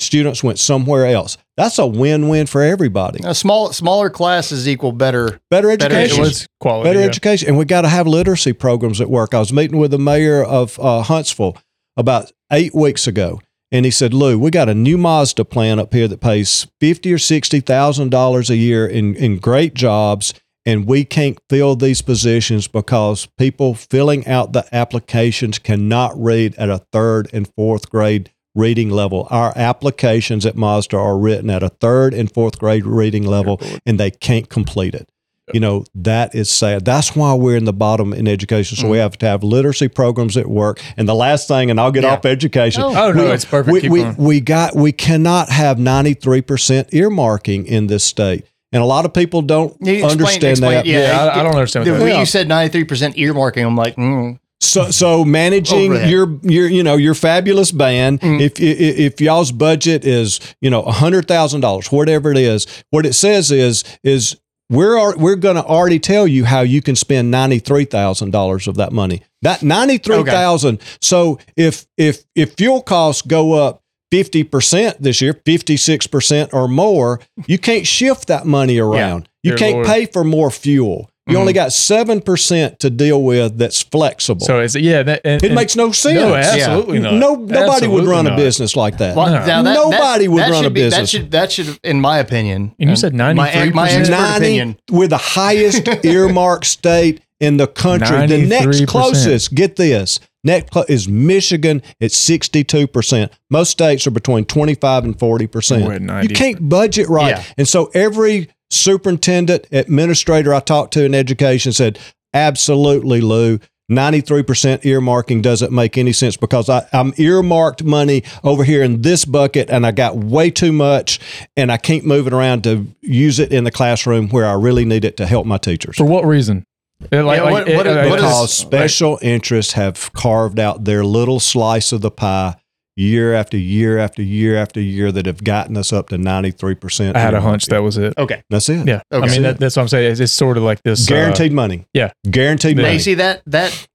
students went somewhere else. That's a win win for everybody. A small smaller classes equal better. Better Better education. It was quality. better yeah. education. And we got to have literacy programs at work. I was meeting with the mayor of uh, Huntsville about eight weeks ago, and he said, "Lou, we got a new Mazda plant up here that pays fifty or sixty thousand dollars a year in in great jobs." And we can't fill these positions because people filling out the applications cannot read at a third and fourth grade reading level. Our applications at Mazda are written at a third and fourth grade reading level, and they can't complete it. You know, that is sad. That's why we're in the bottom in education. So we have to have literacy programs at work. And the last thing, and I'll get Yeah. off education. Oh no, we, it's perfect. we, Keep we, going. we got we cannot have 93% earmarking in this state. And a lot of people don't explain- understand explain- that. yeah. Yeah, I, I don't understand. The What that way is. you said ninety three percent earmarking, I'm like, mm. So, so managing Overhead. your your you know your fabulous band. Mm. If, if if y'all's budget is you know a hundred thousand dollars, whatever it is, what it says is is we're we're going to already tell you how you can spend ninety three thousand dollars of that money. That ninety three thousand. So if if if fuel costs go up. 50% this year, 56% or more, you can't shift that money around. You Dear can't Lord. pay for more fuel. You Mhm. only got 7% to deal with that's flexible. So it's yeah. That, and, It and- makes no sense. No, absolutely not. No, nobody Absolutely would run a business like that. Well, No. that- Nobody that, would that run a be- business. That should, that should, in my opinion, And you said my, 93%? my expert 90 opinion. we're the highest <laughs> earmark state in the country. The next closest, get this, next clo- is Michigan at 62%. Most states are between 25 and 40%. You can't budget right. Yeah. And so every superintendent, administrator I talked to in education said, absolutely, Lou. 93% earmarking doesn't make any sense because I, I'm earmarked money over here in this bucket and I got way too much and I can't move it around to use it in the classroom where I really need it to help my teachers. for what reason? Uh, Like, Yeah, like, what- it- what is- like- what is- because special interests have carved out their little slice of the pie year after year after year after year that have gotten us up to 93%. I had a hunch that was it. Okay. That's it. Yeah, I mean that, that's what I'm saying. It's, it's sort of like this uh, Guaranteed money. yeah. Guaranteed Now, money. you see that that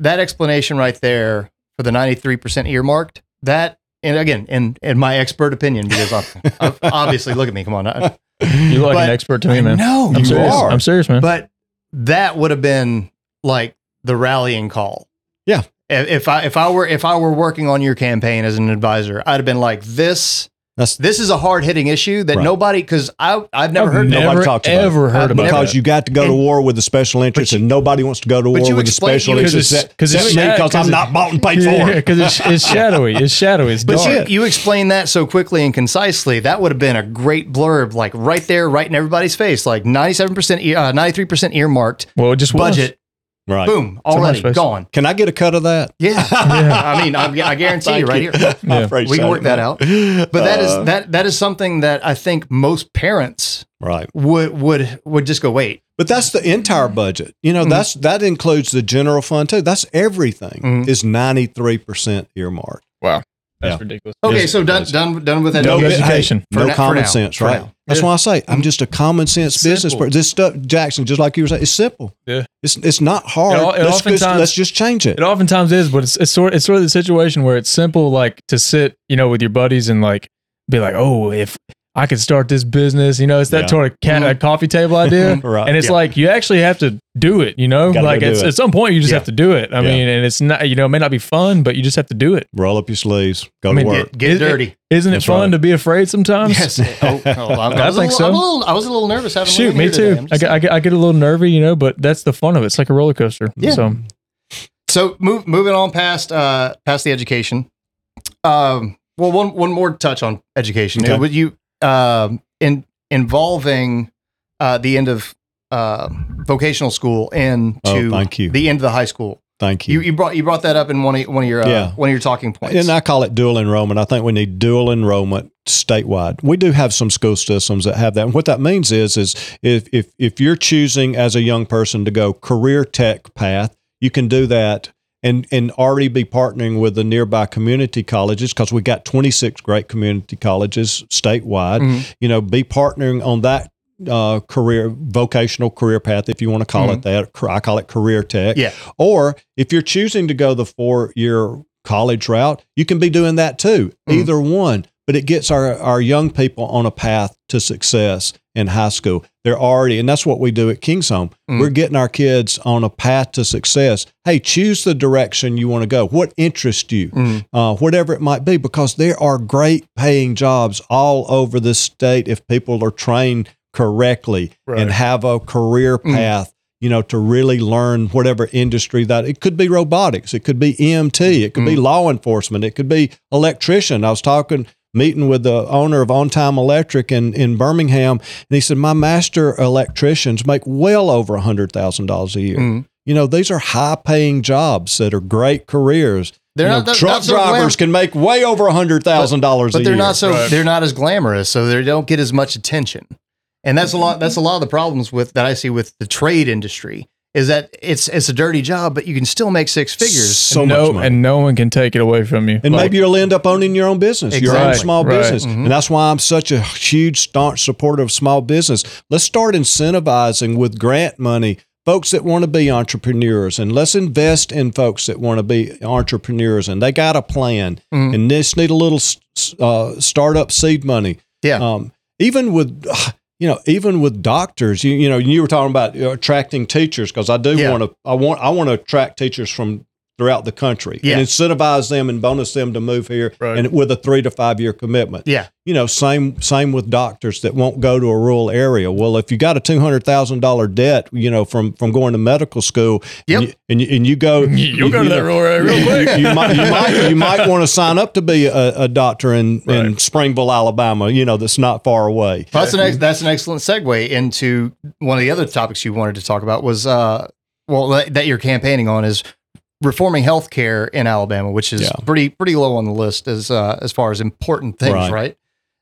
that explanation right there for the ninety three percent earmarked. That and again, in in my expert opinion, because I, I, <laughs> obviously, look at me, come on, I, you look like an expert to me, man. No, I'm serious. are. I'm serious, man. but that would have been like the rallying call. Yeah. If if I if I were if I were working on your campaign as an advisor, I'd have been like this. That's This is a hard hitting issue that Right. nobody because I I've never I've heard never Nobody talked about it. ever heard I've about because that. you got to go to And- war with the special interests, you- and nobody wants to go to war with the special you- interests. Because it's- 'cause it's Except me, shat- 'cause 'cause I'm it- not bought and paid for. yeah, because it's, it's shadowy. It's shadowy. It's <laughs> But dark. you, you explain that so quickly and concisely. That would have been a great blurb, like right there, right in everybody's face. Like ninety-seven percent, uh, ninety-three percent earmarked well, it just was. budget. Right. Boom, on my already gone. Can I get a cut of that? Yeah, <laughs> I mean, I, I guarantee you, right you. here, <laughs> Yeah. we can work that out. But that is Uh, that that is something that I think most parents right. would would would just go wait. But that's the entire budget. You know, Mhm. that's that includes the general fund too. That's everything Mhm. is ninety three percent earmarked. That's Yeah. ridiculous. Okay, Yes, so done yes. done done with that. No but, education. For no now- for common now. sense, right? now. That's Yeah. why I say I'm mm-hmm. just a common sense business person. This stuff, Jackson, just like you were saying, it's simple. Yeah. it's it's not hard. It it let's, just, let's just change it. It oftentimes is, but it's it's sort it's sort of the situation where it's simple, like to sit, you know, with your buddies and like be like, oh, if I could start this business, you know, it's that Yeah. sort of cat Mhm. coffee table idea. <laughs> Right. And it's Yeah. like you actually have to do it, you know, Gotta like it's, it. at some point you just Yeah. have to do it. I Yeah. mean, and it's not, you know, it may not be fun, but you just have to do it. Roll up your sleeves. Go I mean, to work. Get, get dirty. Isn't it fun right. to be afraid sometimes? Yes. <laughs> Oh, oh, I, I was a think little, so. I'm a little, I was a little nervous having. Shoot, me too. I'm I just get, I get I get a little nervy, you know, but that's the fun of it. It's like a roller coaster. Yeah. So So move, moving on past uh, past the education. Um, well, one one more touch on education. Okay. Would you um, in involving uh, the end of uh, vocational school into Oh, thank you. the end of the high school? Thank You you. you brought you brought that up in one of one of your uh, Yeah. one of your talking points. And I call it dual enrollment. I think we need dual enrollment statewide. We do have some school systems that have that. And what that means is, is if if if you're choosing as a young person to go career tech path, you can do that and and already be partnering with the nearby community colleges because we got 26 great community colleges statewide. Mhm. You know, be partnering on that uh, career vocational career path if you want to call it that. I call it career tech. Yeah. Or if you're choosing to go the four year college route, you can be doing that too. Mhm. Either one. But it gets our, our young people on a path to success in high school. They're already, and that's what we do at King's Home. Mhm. We're getting our kids on a path to success. Hey, choose the direction you want to go. What interests you? Mhm. uh, whatever it might be, because there are great paying jobs all over the state if people are trained correctly Right. and have a career Mm. path. You know, to really learn whatever industry that it could be robotics, it could be EMT, it could be law enforcement, it could be electrician. I was talking, meeting with the owner of On Time Electric in, in Birmingham, and he said, My master electricians make well over a $100,000 a year. Mhm. You know, these are high paying jobs that are great careers. They're You know, not they're truck not so drivers can make way over a hundred thousand dollars a but they're not so Right. they're not as glamorous, so they don't get as much attention. And that's a lot. That's a lot of the problems with that I see with the trade industry is that it's it's a dirty job, but you can still make six figures. so and no, much money. and no one can take it away from you. and Like, maybe you'll end up owning your own business, your own small Right. business. Mhm. And that's why I'm such a huge staunch supporter of small business. Let's start incentivizing with grant money folks that want to be entrepreneurs and let's invest in folks that want to be entrepreneurs and they got a plan Mhm. and just need a little s- s- uh, startup seed money. Yeah. Um, even with, you know, even with doctors, you, you know, you were talking about attracting teachers because I do Yeah. want to, I want, I want to attract teachers from throughout the country Yeah. and incentivize them and bonus them to move here Right. and with a three to five year commitment. Yeah. You know, same same with doctors that won't go to a rural area. Well, if you got a two hundred thousand dollar debt, you know, from from going to medical school, Yep. and, you, and, you, and you go, <laughs> You'll go to that rural area real you- <laughs> quick. You, might you might you might want to sign up to be a, a doctor in, in Springville, Alabama. You know, that's not far away. Well, that's an ex- that's an excellent segue into one of the other topics you wanted to talk about was uh well that, that you're campaigning on is reforming healthcare in Alabama, which is Yeah. pretty pretty low on the list as uh, as far as important things, Right. right?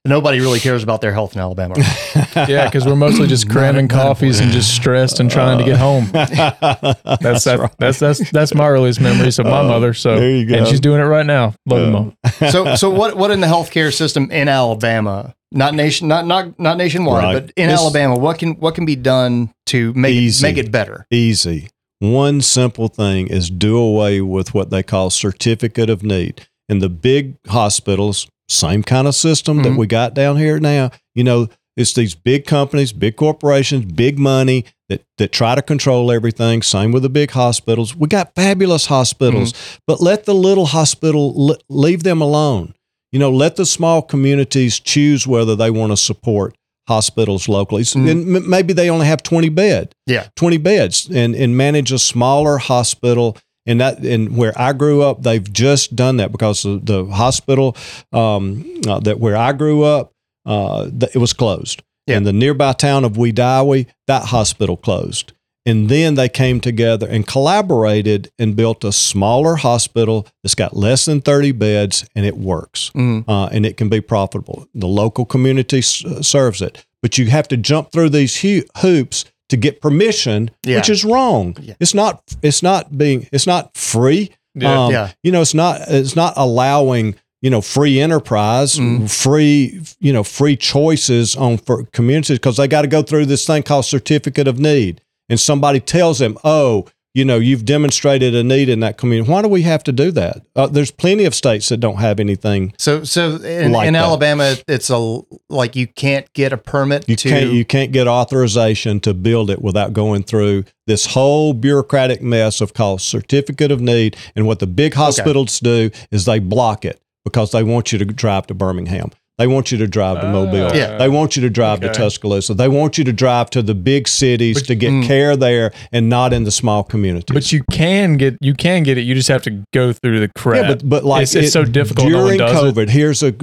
Nobody really cares about their health in Alabama. Right? <laughs> yeah, because we're mostly just cramming coffees and just stressed and trying to get uh, home. <laughs> That's that, that's that's that's my earliest memories of my Oh, mother. So there you go. and she's doing it right now. Love you, mom. Uh, <laughs> so so what what in the healthcare system in Alabama, not nation not not not nationwide, Right. but in It's- Alabama, what can what can be done to make it, make it better? Easy. One simple thing is do away with what they call certificate of need. In the big hospitals, same kind of system that Mhm. we got down here now. You know, it's these big companies, big corporations, big money that, that try to control everything. Same with the big hospitals. We got fabulous hospitals, but let the little hospital le- leave them alone. You know, let the small communities choose whether they want to support hospitals locally. Mhm. And m- maybe they only have 20 bed. Yeah. 20 beds and, and manage a smaller hospital. And that, and where I grew up, they've just done that because the, the hospital um, uh, that where I grew up, uh, th- it was closed. Yeah. In the nearby town of Wedowee, that hospital closed. And then they came together and collaborated and built a smaller hospital that's got less than 30 beds and it works Mhm. uh, and it can be profitable. The local community s- uh, serves it, but you have to jump through these hu- hoops to get permission, Yeah. which is wrong. Yeah. It's not. It's not being. It's not free. Yeah. Um, Yeah. You know, it's not. It's not allowing. You know, free enterprise, Mm. free. You know, free choices on for communities because they got to go through this thing called certificate of need, and somebody tells them, "Oh, you know, you've demonstrated a need in that community. Why do we have to do that? Uh, there's plenty of states that don't have anything So so in, Like in. Alabama, it's a like you can't get a permit You to can't you can't get authorization to build it without going through this whole bureaucratic mess of called certificate of need. And what the big hospitals do is they block it because they want you to drive to Birmingham. They want you to drive to Mobile. Ah. Yeah. They want you to drive to Tuscaloosa. They want you to drive to the big cities But- to get Mm. care there and not in the small communities. But you can get you can get it. You just have to go through the crap. yeah, but, but like It's- it's it- so difficult, no one during it. COVID. Here's a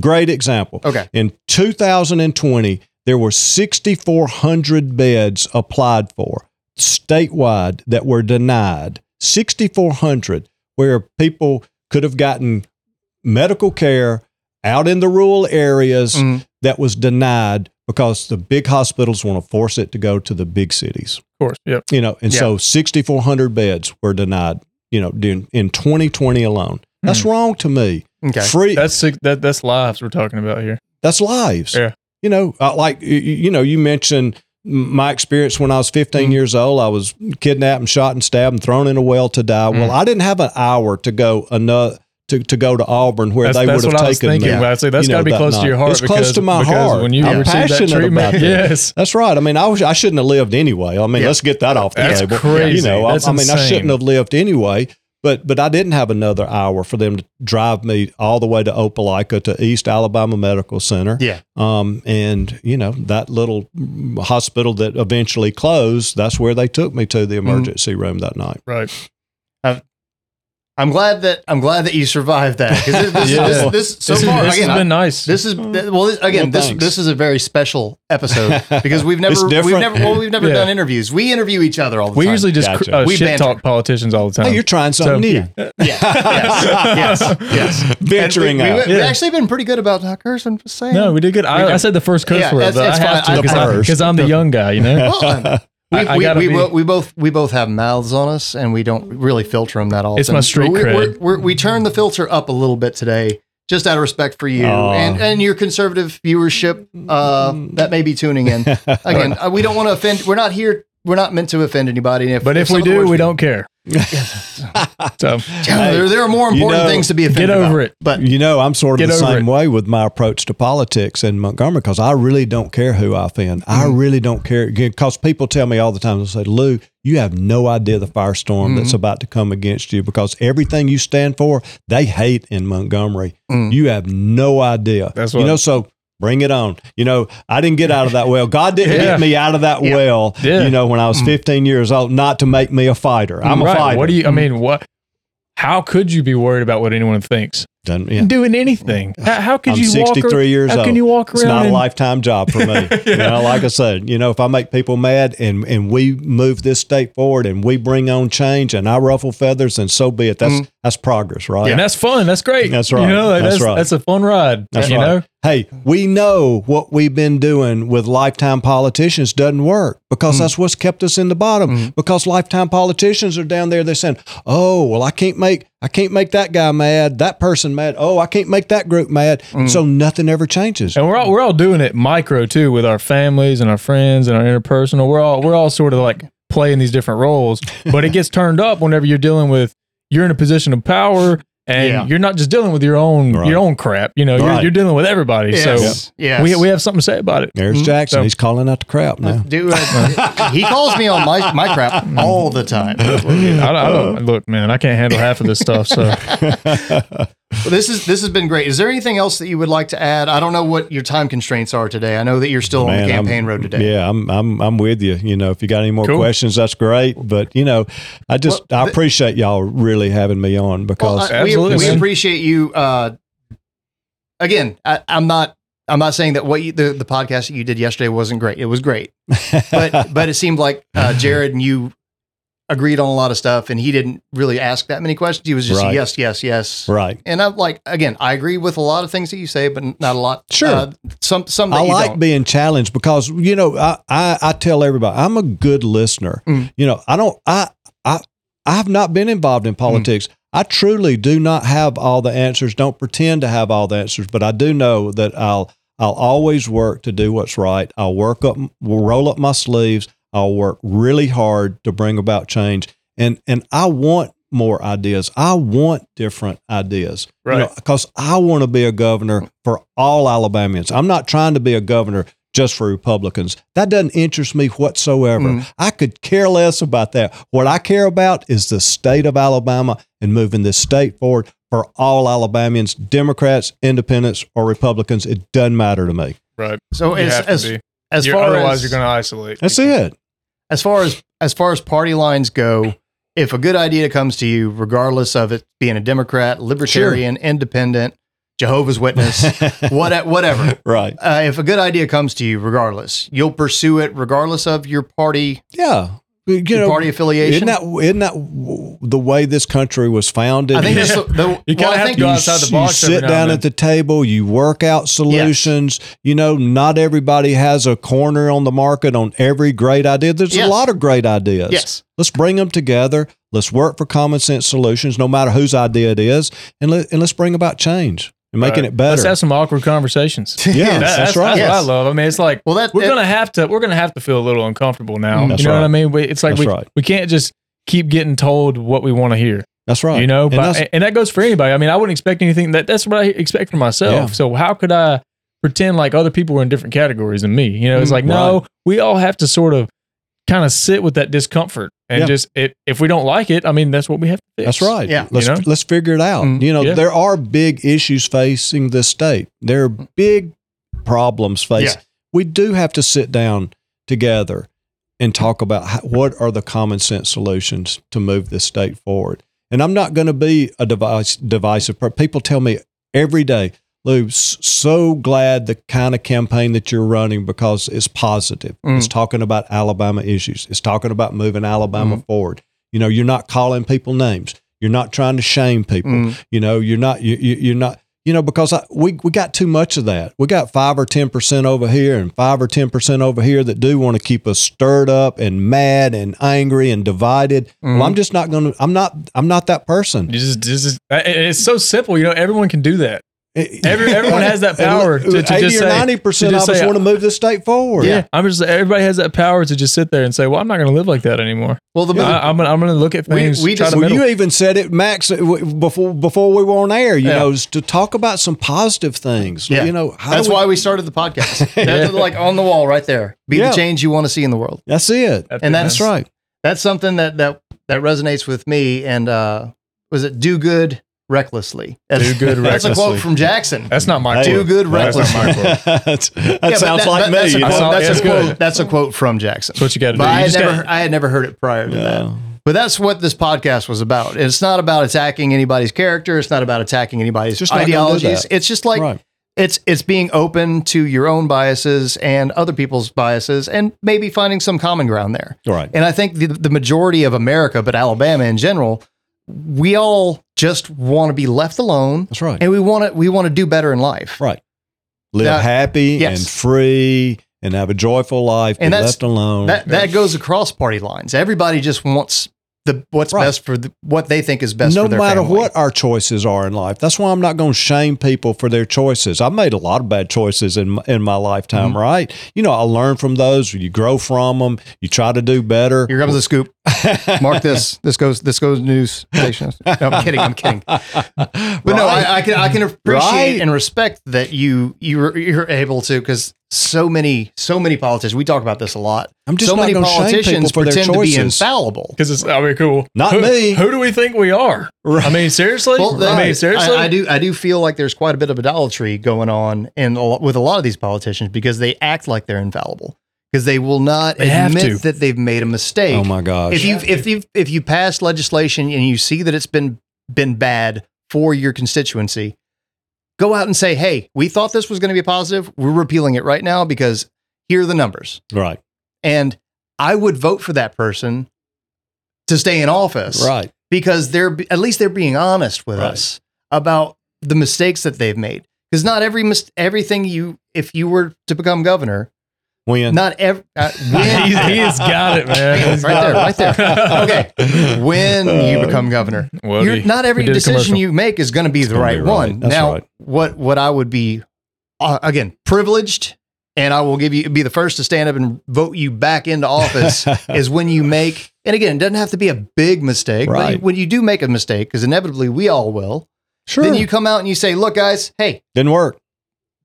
great example. Okay. In 2020, there were 6,400 beds applied for statewide that were denied. 6,400 where people could have gotten medical care out in the rural areas Mm. that was denied because the big hospitals want to force it to go to the big cities. Of course. Yep. You know, and Yeah. so 6,400 beds were denied, you know, in, in 2020 alone. That's Hmm. wrong to me. Okay. Free, That's that that's lives we're talking about here. that's lives. Yeah. You know, uh, like you, know, you mentioned my experience when I was 15 Mm. years old. I was kidnapped and shot and stabbed and thrown in a well to die. Well, Mm. I didn't have an hour to go another to, to go to Auburn where That's, they that's would have taken me. But I say that's you got to be close to your heart. It's because, close to my heart. When you I'm received that treatment, <laughs> about that. yes. That's right. I mean, I was I shouldn't have lived anyway. I mean, Yeah. let's get that off the That's table. crazy. You know, I- I, mean, I shouldn't have lived anyway. But but I didn't have another hour for them to drive me all the way to Opelika to East Alabama Medical Center. Yeah. Um, and you know that little mm, hospital that eventually closed. That's where they took me to the emergency room that night. Right. I'm glad that I'm glad that you survived that because this, Yeah. this, this, so this is- far this again has been nice. This is well. This, again, Well, this this is a very special episode because we've never we've never well we've never <laughs> Yeah. done interviews. We interview each other all the we time. We usually just Gotcha. uh, We shit banter. talk politicians all the time. Hey, you're trying something So- new. yeah, <laughs> yes, yes, yes. Venturing we, out. We, have Yeah. actually been pretty good about not cursing. Just saying. no, we did good. I, I said the first curse Yeah, word, it's- but it's I have to I- I- because I'm the young guy, you know. We, I- I we, we, be- bo- we both we both have mouths on us, and we don't really filter them that often. It's my street we, cred. We're, we're, we turned the filter up a little bit today, just out of respect for you Aw. and, and your conservative viewership uh, that may be tuning in. <laughs> Again, uh, we don't want to offend. We're not here. We're not meant to offend anybody. And But if some we do, we don't care. So <laughs> there, there are more you important know, things to be offended get over about. it. But You know, I'm sort of the same it. way with my approach to politics in Montgomery because I really don't care who I offend. I Mm-hmm. really don't care because people tell me all the time, they say, Lou, you have no idea the firestorm that's Mm-hmm. about to come against you because everything you stand for, they hate in Montgomery. Mm. You have no idea. That's what you know, so bring it on. You know, I didn't get out of that well. God didn't Yeah. get me out of that Yeah. well, Yeah. you know, when I was mm. 15 years old, not to make me a fighter. I'm a fighter. What do you? I mm. mean, what? How could you be worried about what anyone thinks? Doesn't- yeah. Doing anything? How, how could I'm you walk? 63 ar- years how old. can you walk around? It's not a lifetime job for me. <laughs> You know, like I said, you know, if I make people mad and and we move this state forward and we bring on change and I ruffle feathers, and so be it. That's Mm-hmm. that's progress, right? and that's fun. That's great. That's right. You know, That's that's right. That's a fun ride. That's you right. know. Hey, we know what we've been doing with lifetime politicians doesn't work because hmm. that's what's kept us in the bottom. Hmm. Because lifetime politicians are down there, they're saying, "Oh, well, I can't make I can't make that guy mad, that person mad. Oh, I can't make that group mad." Hmm. So nothing ever changes. And we're all we're all doing it micro too with our families and our friends and our interpersonal. We're all we're all sort of like playing these different roles, but it gets turned up whenever you're dealing with you're in a position of power and Yeah. you're not just dealing with your own Right. your own crap. You know, you're, you're dealing with everybody. So yes, yes. we we have something to say about it. There's Jackson. So- He's calling out the crap now. Dude, uh, he calls me on my my crap all the time. <laughs> I, I don't look, man. I can't handle half of this stuff. So <laughs> Well, this is this has been great. Is there anything else that you would like to add? I don't know what your time constraints are today. I know that you're still on Man, the I'm- campaign road today. Yeah, I'm I'm I'm with you. You know, if you got any more Cool. questions, that's great. But you know, I just Well, I the- appreciate y'all really having me on Well, because I- we, we appreciate you. Uh, again, I, I'm not. I'm not saying that what you, the the podcast that you did yesterday wasn't great. It was great, <laughs> but but it seemed like uh, Jared and you agreed on a lot of stuff, and he didn't really ask that many questions. He was just Right. yes, yes, yes. right. And I'm like, again, I agree with a lot of things that you say, but not a lot. Sure. Uh, some some I like don't. being challenged because you know I, I I tell everybody I'm a good listener. Mm. You know I don't I I I have not been involved Mm. in politics. I truly do not have all the answers. Don't pretend to have all the answers, but I do know that I'll I'll always work to do what's right. I'll work up, roll up my sleeves. I'll work really hard to bring about change, and and I want more ideas. I want different ideas, Right. Because I want to be a governor for all Alabamians. I'm not trying to be a governor just for Republicans. That doesn't interest me whatsoever. Mm. I could care less about that. What I care about is the state of Alabama and moving this state forward for all Alabamians, Democrats, Independents, or Republicans. It doesn't matter to me. right. So You as have to as, be. as You're- far otherwise, as you're going to isolate. That's it. As far as as far as party lines go, if a good idea comes to you, regardless of it being a Democrat, Libertarian, Independent, Jehovah's Witness, <laughs> what whatever, Right. uh, if a good idea comes to you, regardless, you'll pursue it regardless of your party. Yeah. You your know, party affiliation. isn't that isn't that the way this country was founded? I think that's the, the You kinda well, I have to go you, outside the box you sit down at the table, you work out solutions. You know, not everybody has a corner on the market on every great idea. There's Yes. a lot of great ideas. yes. Let's bring them together. Let's work for common sense solutions, no matter whose idea it is, and let, and let's bring about change and making Right. it better. Let's have some awkward conversations. <laughs> yeah, That- that's, right. That's Yes. what I love. I mean, it's like Well, that we're that- gonna have to we're gonna have to feel a little uncomfortable now. That's you know right. what I mean? We, it's like That's we right. we can't just keep getting told what we want to hear. That's right. You know, And but that's- and that goes for anybody. I mean, I wouldn't expect anything that that's what I expect for myself. Yeah. So how could I pretend like other people were in different categories than me? You know, it's Mm, like no, we all have to sort of kind of sit with that discomfort and Yeah. just it, if we don't like it, I mean, that's what we have to fix. That's right. Yeah. Let's You know? let's figure it out. Mm, you know, yeah. there are big issues facing this state. There are big problems facing. Yeah. We do have to sit down together and talk about how, what are the common sense solutions to move this state forward. And I'm not going to be a device divisive. per- People tell me every day, Lou, so glad the kind of campaign that you're running because it's positive. Mm. It's talking about Alabama issues. It's talking about moving Alabama forward. You know, you're not calling people names. You're not trying to shame people. Mm. You know, you're not. You, you, you're not. You know, because I, we we got too much of that. We got five or ten percent over here, and five or ten percent over here that do want to keep us stirred up and mad and angry and divided. Well, I'm just not going to. I'm not. I'm not that person. You just, this is, it's so simple. You know, everyone can do that. Every- <laughs> everyone has that power to- to just Eighty or say- ninety percent to of just us want to move this state forward. Yeah, I'm just everybody has that power to just sit there and say, "Well, I'm not going to live like that anymore. Well, the I, I'm, gonna- I'm going to look at things." we try just- to Well, you even said it, Max, uh, before before we were on air. You Yeah. know, is to talk about some positive things. Yeah. You know, how that's we- why we started the podcast. <laughs> That's like on the wall right there. Be Yeah. the change you want to see in the world. That's it. And that's That's right. That's something that that that resonates with me. And uh, was it do good recklessly? That's, Do good That's a quote from Jackson. That's not my Hey, do good That's not my recklessly. quote. <laughs> That Yeah, sounds that- like that- me. That's a quote, saw- that's, a quote that's a quote from Jackson. That's what you got to do. But I had never gotta- I had never heard it prior to that. But that's what this podcast was about. It's not about attacking anybody's character. It's not about attacking anybody's Just not gonna do ideologies. It's just like right. it's it's being open to your own biases and other people's biases and maybe finding some common ground there. Right. And I think the, the majority of America, but Alabama in general, we all just want to be left alone That's right. and we want to we want to do better in life. Right. Live That- happy yes. and free and have a joyful life. And be left alone. That that goes across party lines. Everybody just wants the what's Right. best for the, what they think is best no for their matter family. what our choices are in life. That's why I'm not going to shame people for their choices. I've made a lot of bad choices in my, in my lifetime, Mm-hmm. right? You know, I learn from those. You grow from them. You try to do better. Here comes the scoop. <laughs> Mark this. This goes. This goes news stations. No, I'm kidding. I'm kidding. <laughs> But no, I, I can. I can appreciate Right. and respect that you you're you're able to because so many so many politicians. We talk about this a lot. I'm just so not many shame politicians people for their pretend to be choices. infallible. Because it's, I mean, cool. Not who, me. Who do we think we are? I mean, seriously? Well, I mean, seriously? I, I do. I do feel like there's quite a bit of idolatry going on in a lot, with a lot of these politicians because they act like they're infallible because they will not They admit that they've made a mistake. oh my gosh. if you if you if you pass legislation and you see that it's been been bad for your constituency, go out and say, "Hey, we thought this was going to be positive. We're repealing it right now because here are the numbers." right. And I would vote for that person to stay in office, Right. Because they're at least they're being honest with Right. us about the mistakes that they've made. Because not every mis- everything you if you were to become governor, When not every uh, <laughs> he, when he has got it, man. He's right there, right <laughs> there. Okay, when you Uh, become governor, Well, you're, we- not every we did a decision you make is going to be the right, right. one. That's now, right. what what I would be uh, again privileged, and I will give you be the first to stand up and vote you back into office <laughs> is when you make. And again, it doesn't have to be a big mistake, Right. but when you do make a mistake, because inevitably we all will, sure. then you come out and you say, "Look, guys, hey, Didn't work.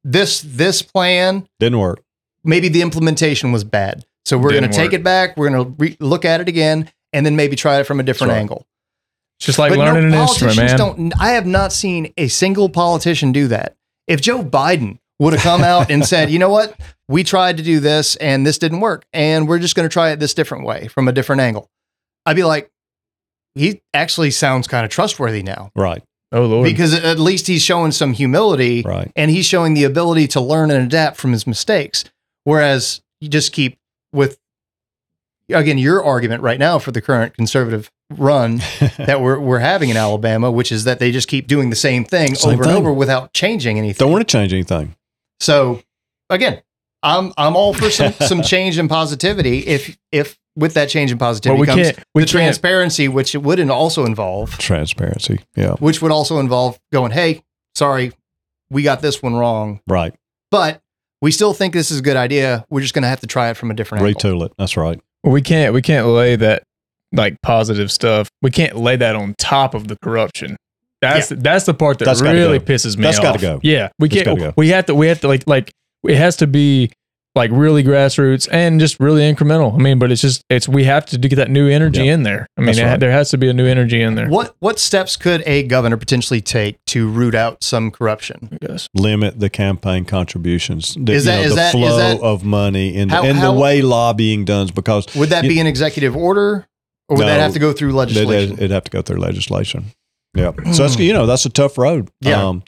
this this plan Didn't work. Maybe the implementation was bad. So we're going to take it back. We're going to re- look at it again, and then maybe try it from a different right. angle." It's just like learning an instrument, man. Don't, I have not seen a single politician do that. If Joe Biden would have come out and said, <laughs> "You know what? We tried to do this, and this didn't work, and we're just going to try it this different way from a different angle," I'd be like, "He actually sounds kind of trustworthy now." Right. Oh, Lord. Because at least he's showing some humility Right. and he's showing the ability to learn and adapt from his mistakes. Whereas you just keep with again, your argument right now for the current conservative run <laughs> that we're we're having in Alabama, which is that they just keep doing the same thing Same over thing. and over without changing anything. Don't want to change anything. So again, I'm I'm all for some <laughs> some change and positivity. If if with that change in positivity we comes. We the transparency, which it would also involve, Transparency. Yeah. which would also involve going, hey, sorry, we got this one wrong, Right. but we still think this is a good idea. We're just going to have to try it from a different angle. Retool it. That's right. We can't. We can't lay that like positive stuff. We can't lay that on top of the corruption. That's that's the part that That's really go. pisses me That's off. gotta go. Yeah, we That's can't. go. We have to. We have to like like it has to be like really grassroots and just really incremental. I mean, but it's just it's we have to get that new energy Yeah. in there. I mean, That's it- there has to be a new energy in there. What what steps could a governor potentially take to root out some corruption? I guess. Limit the campaign contributions. The, Is you that- know, is the that- is flow that- of money and, How- and how- the way lobbying does because Would that You- be an executive order, or would that have to go through They'd, legislation? it'd have to go through legislation. Yeah. So that's you know that's a tough road. Yeah. Um,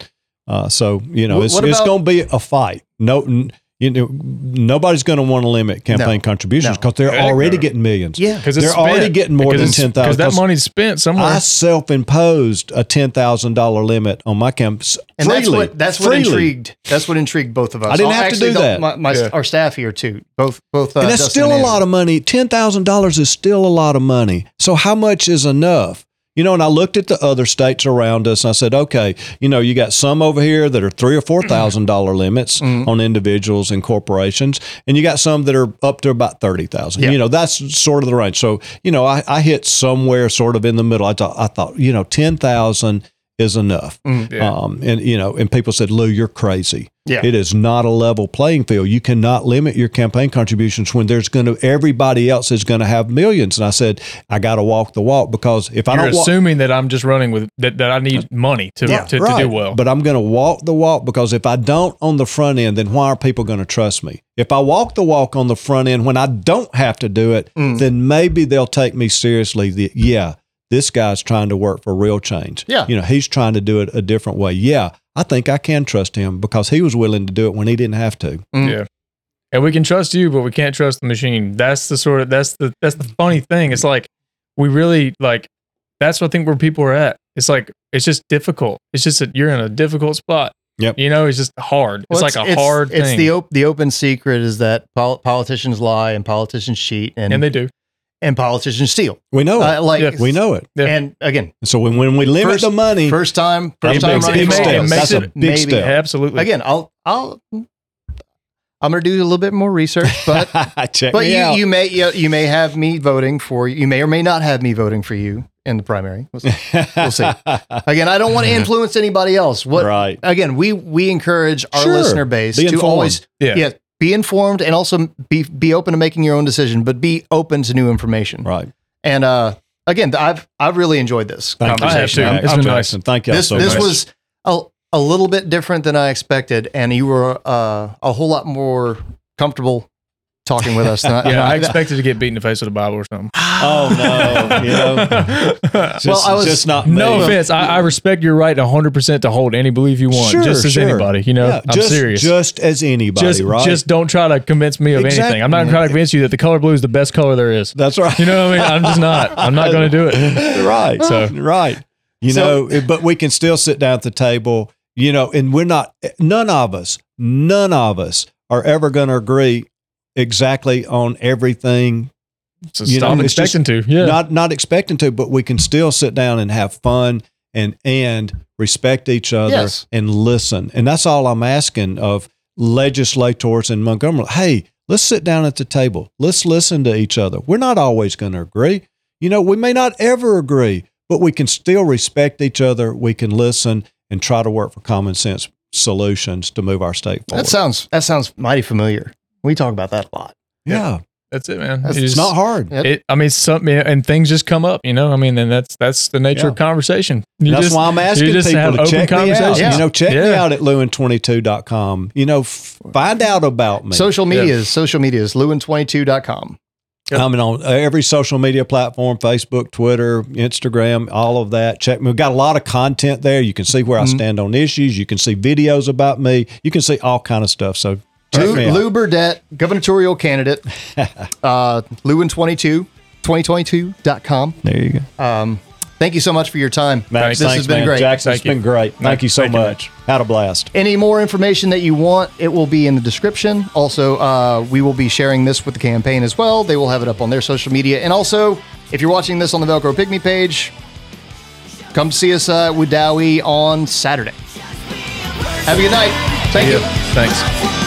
uh, so you know What- it's it's going to be a fight. No, n- you know nobody's going to want to limit campaign No. contributions No. because they're Heck already getting millions. yeah, Because They're already getting more than ten thousand. Because that money's spent somewhere. I self-imposed a ten thousand dollar limit on my campus. and that's what that's what intrigued. That's what intrigued both of us. I didn't have to do that. My, my Yeah. our staff here too. Both both. Uh, and that's Dustin still a lot of money. Ten thousand dollars is still a lot of money. So how much is enough? You know, and I looked at the other states around us and I said, okay, you know, you got some over here that are three or four thousand dollar limits Mhm. on individuals and corporations, and you got some that are up to about thirty thousand. Yeah. You know, that's sort of the range. So, you know, I, I hit somewhere sort of in the middle. I thought I thought, you know, ten thousand is enough. Yeah. Um, and you know, and people said, Lou, you're crazy. Yeah. It is not a level playing field. You cannot limit your campaign contributions when there's going to everybody else is going to have millions. And I said, I got to walk the walk because if I You're don't walk, assuming that I'm just running with that, that I need money to, Yeah, to, to do well. But I'm going to walk the walk because if I don't on the front end, then why are people going to trust me? If I walk the walk on the front end when I don't have to do it, Mm. then maybe they'll take me seriously. The, yeah, this guy's trying to work for real change. Yeah. You know, he's trying to do it a different way. Yeah, I think I can trust him because he was willing to do it when he didn't have to. Mm. Yeah. And we can trust you, but we can't trust the machine. That's the sort of that's the that's the funny thing. It's like we really like that's what I think where people are at. It's like it's just difficult. It's just that you're in a difficult spot. Yep. You know, it's just hard. Well, it's, like a hard It's thing. the op- the open secret is that pol- politicians lie and politicians cheat and and they do. And politicians steal. We know it. Uh, like Yeah. we know it. And again, So when, when we limit First- the money, first time, first It time makes- running it for makes- office. it makes That's a big maybe. step. Absolutely. Again, I'll I'll I'm going to do a little bit more research, <laughs> but check but me you, out. you may you, you may have me voting for you. You may or may not have me voting for you in the primary. We'll see. we'll see. <laughs> Again, I don't want to influence anybody else. What right. again, we we encourage our Sure. listener base Be to informed. always Yeah. Be informed and also be be open to making your own decision, but be open to new information. Right. And uh, again, I've I've really enjoyed this Thank you. conversation. I have I'm- too. It's I'm- been nice. Jackson. Thank you this so this much. was a, a little bit different than I expected, and you were uh, a whole lot more comfortable talking with us. Than <laughs> Yeah, I <laughs> expected to get beat in the face with a Bible or something. <gasps> oh no, you know, <laughs> just, Well, I was- just not no me. offense. I, I respect your right 100% to hold any belief you want, Sure, just as sure. anybody. You know, Yeah, I'm just, serious. just as anybody, just, right? just don't try to convince me of Exactly. anything. I'm not going to try to convince you that the color blue is the best color there is. that's right. You know what I mean? I'm just not. I'm not going to do it. right. So- right. You So- know, but we can still sit down at the table, you know, and we're not, none of us, none of us are ever going to agree exactly on everything. So You know, it's just expecting to. Yeah. Not, not expecting to, but we can still sit down and have fun and, and respect each other Yes. and listen. And that's all I'm asking of legislators in Montgomery. Hey, let's sit down at the table. Let's listen to each other. We're not always going to agree. You know, we may not ever agree, but we can still respect each other. We can listen and try to work for common sense solutions to move our state forward. that sounds that sounds mighty familiar. We talk about that a lot. yeah, That's it, man. That's- You it's just- not hard. Yep. It, I mean, something, and things just come up, you know. I mean, and that's that's the nature Yeah. of conversation. You That's just- why I'm asking just have people to open check me out. conversations. You know, check me Yeah. out at lewin22.com. You know, f- find out about me. Social Yeah. medias, social medias, lewin22.com. I'm on every social media platform Facebook, Twitter, Instagram, all of that. Check me. We've got a lot of content there. You can see where I Mhm. stand on issues. You can see videos about me. You can see all kind of stuff. So Check Lou, me. Lou Burdette, gubernatorial candidate. <laughs> uh, Lewin22, 2022.com. There you go. Um, thank you so much for your time. Max, this thanks, has been man. great. Jackson, Thank it's you. been great. Thank, Thank- you so thank you, much. Had a blast. Any more information that you want, it will be in the description. Also, uh, we will be sharing this with the campaign as well. They will have it up on their social media. And also, if you're watching this on the Velcro Pygmy page, come see us uh, with Dowie on Saturday. Have a good night. Thank you. Thanks. That's what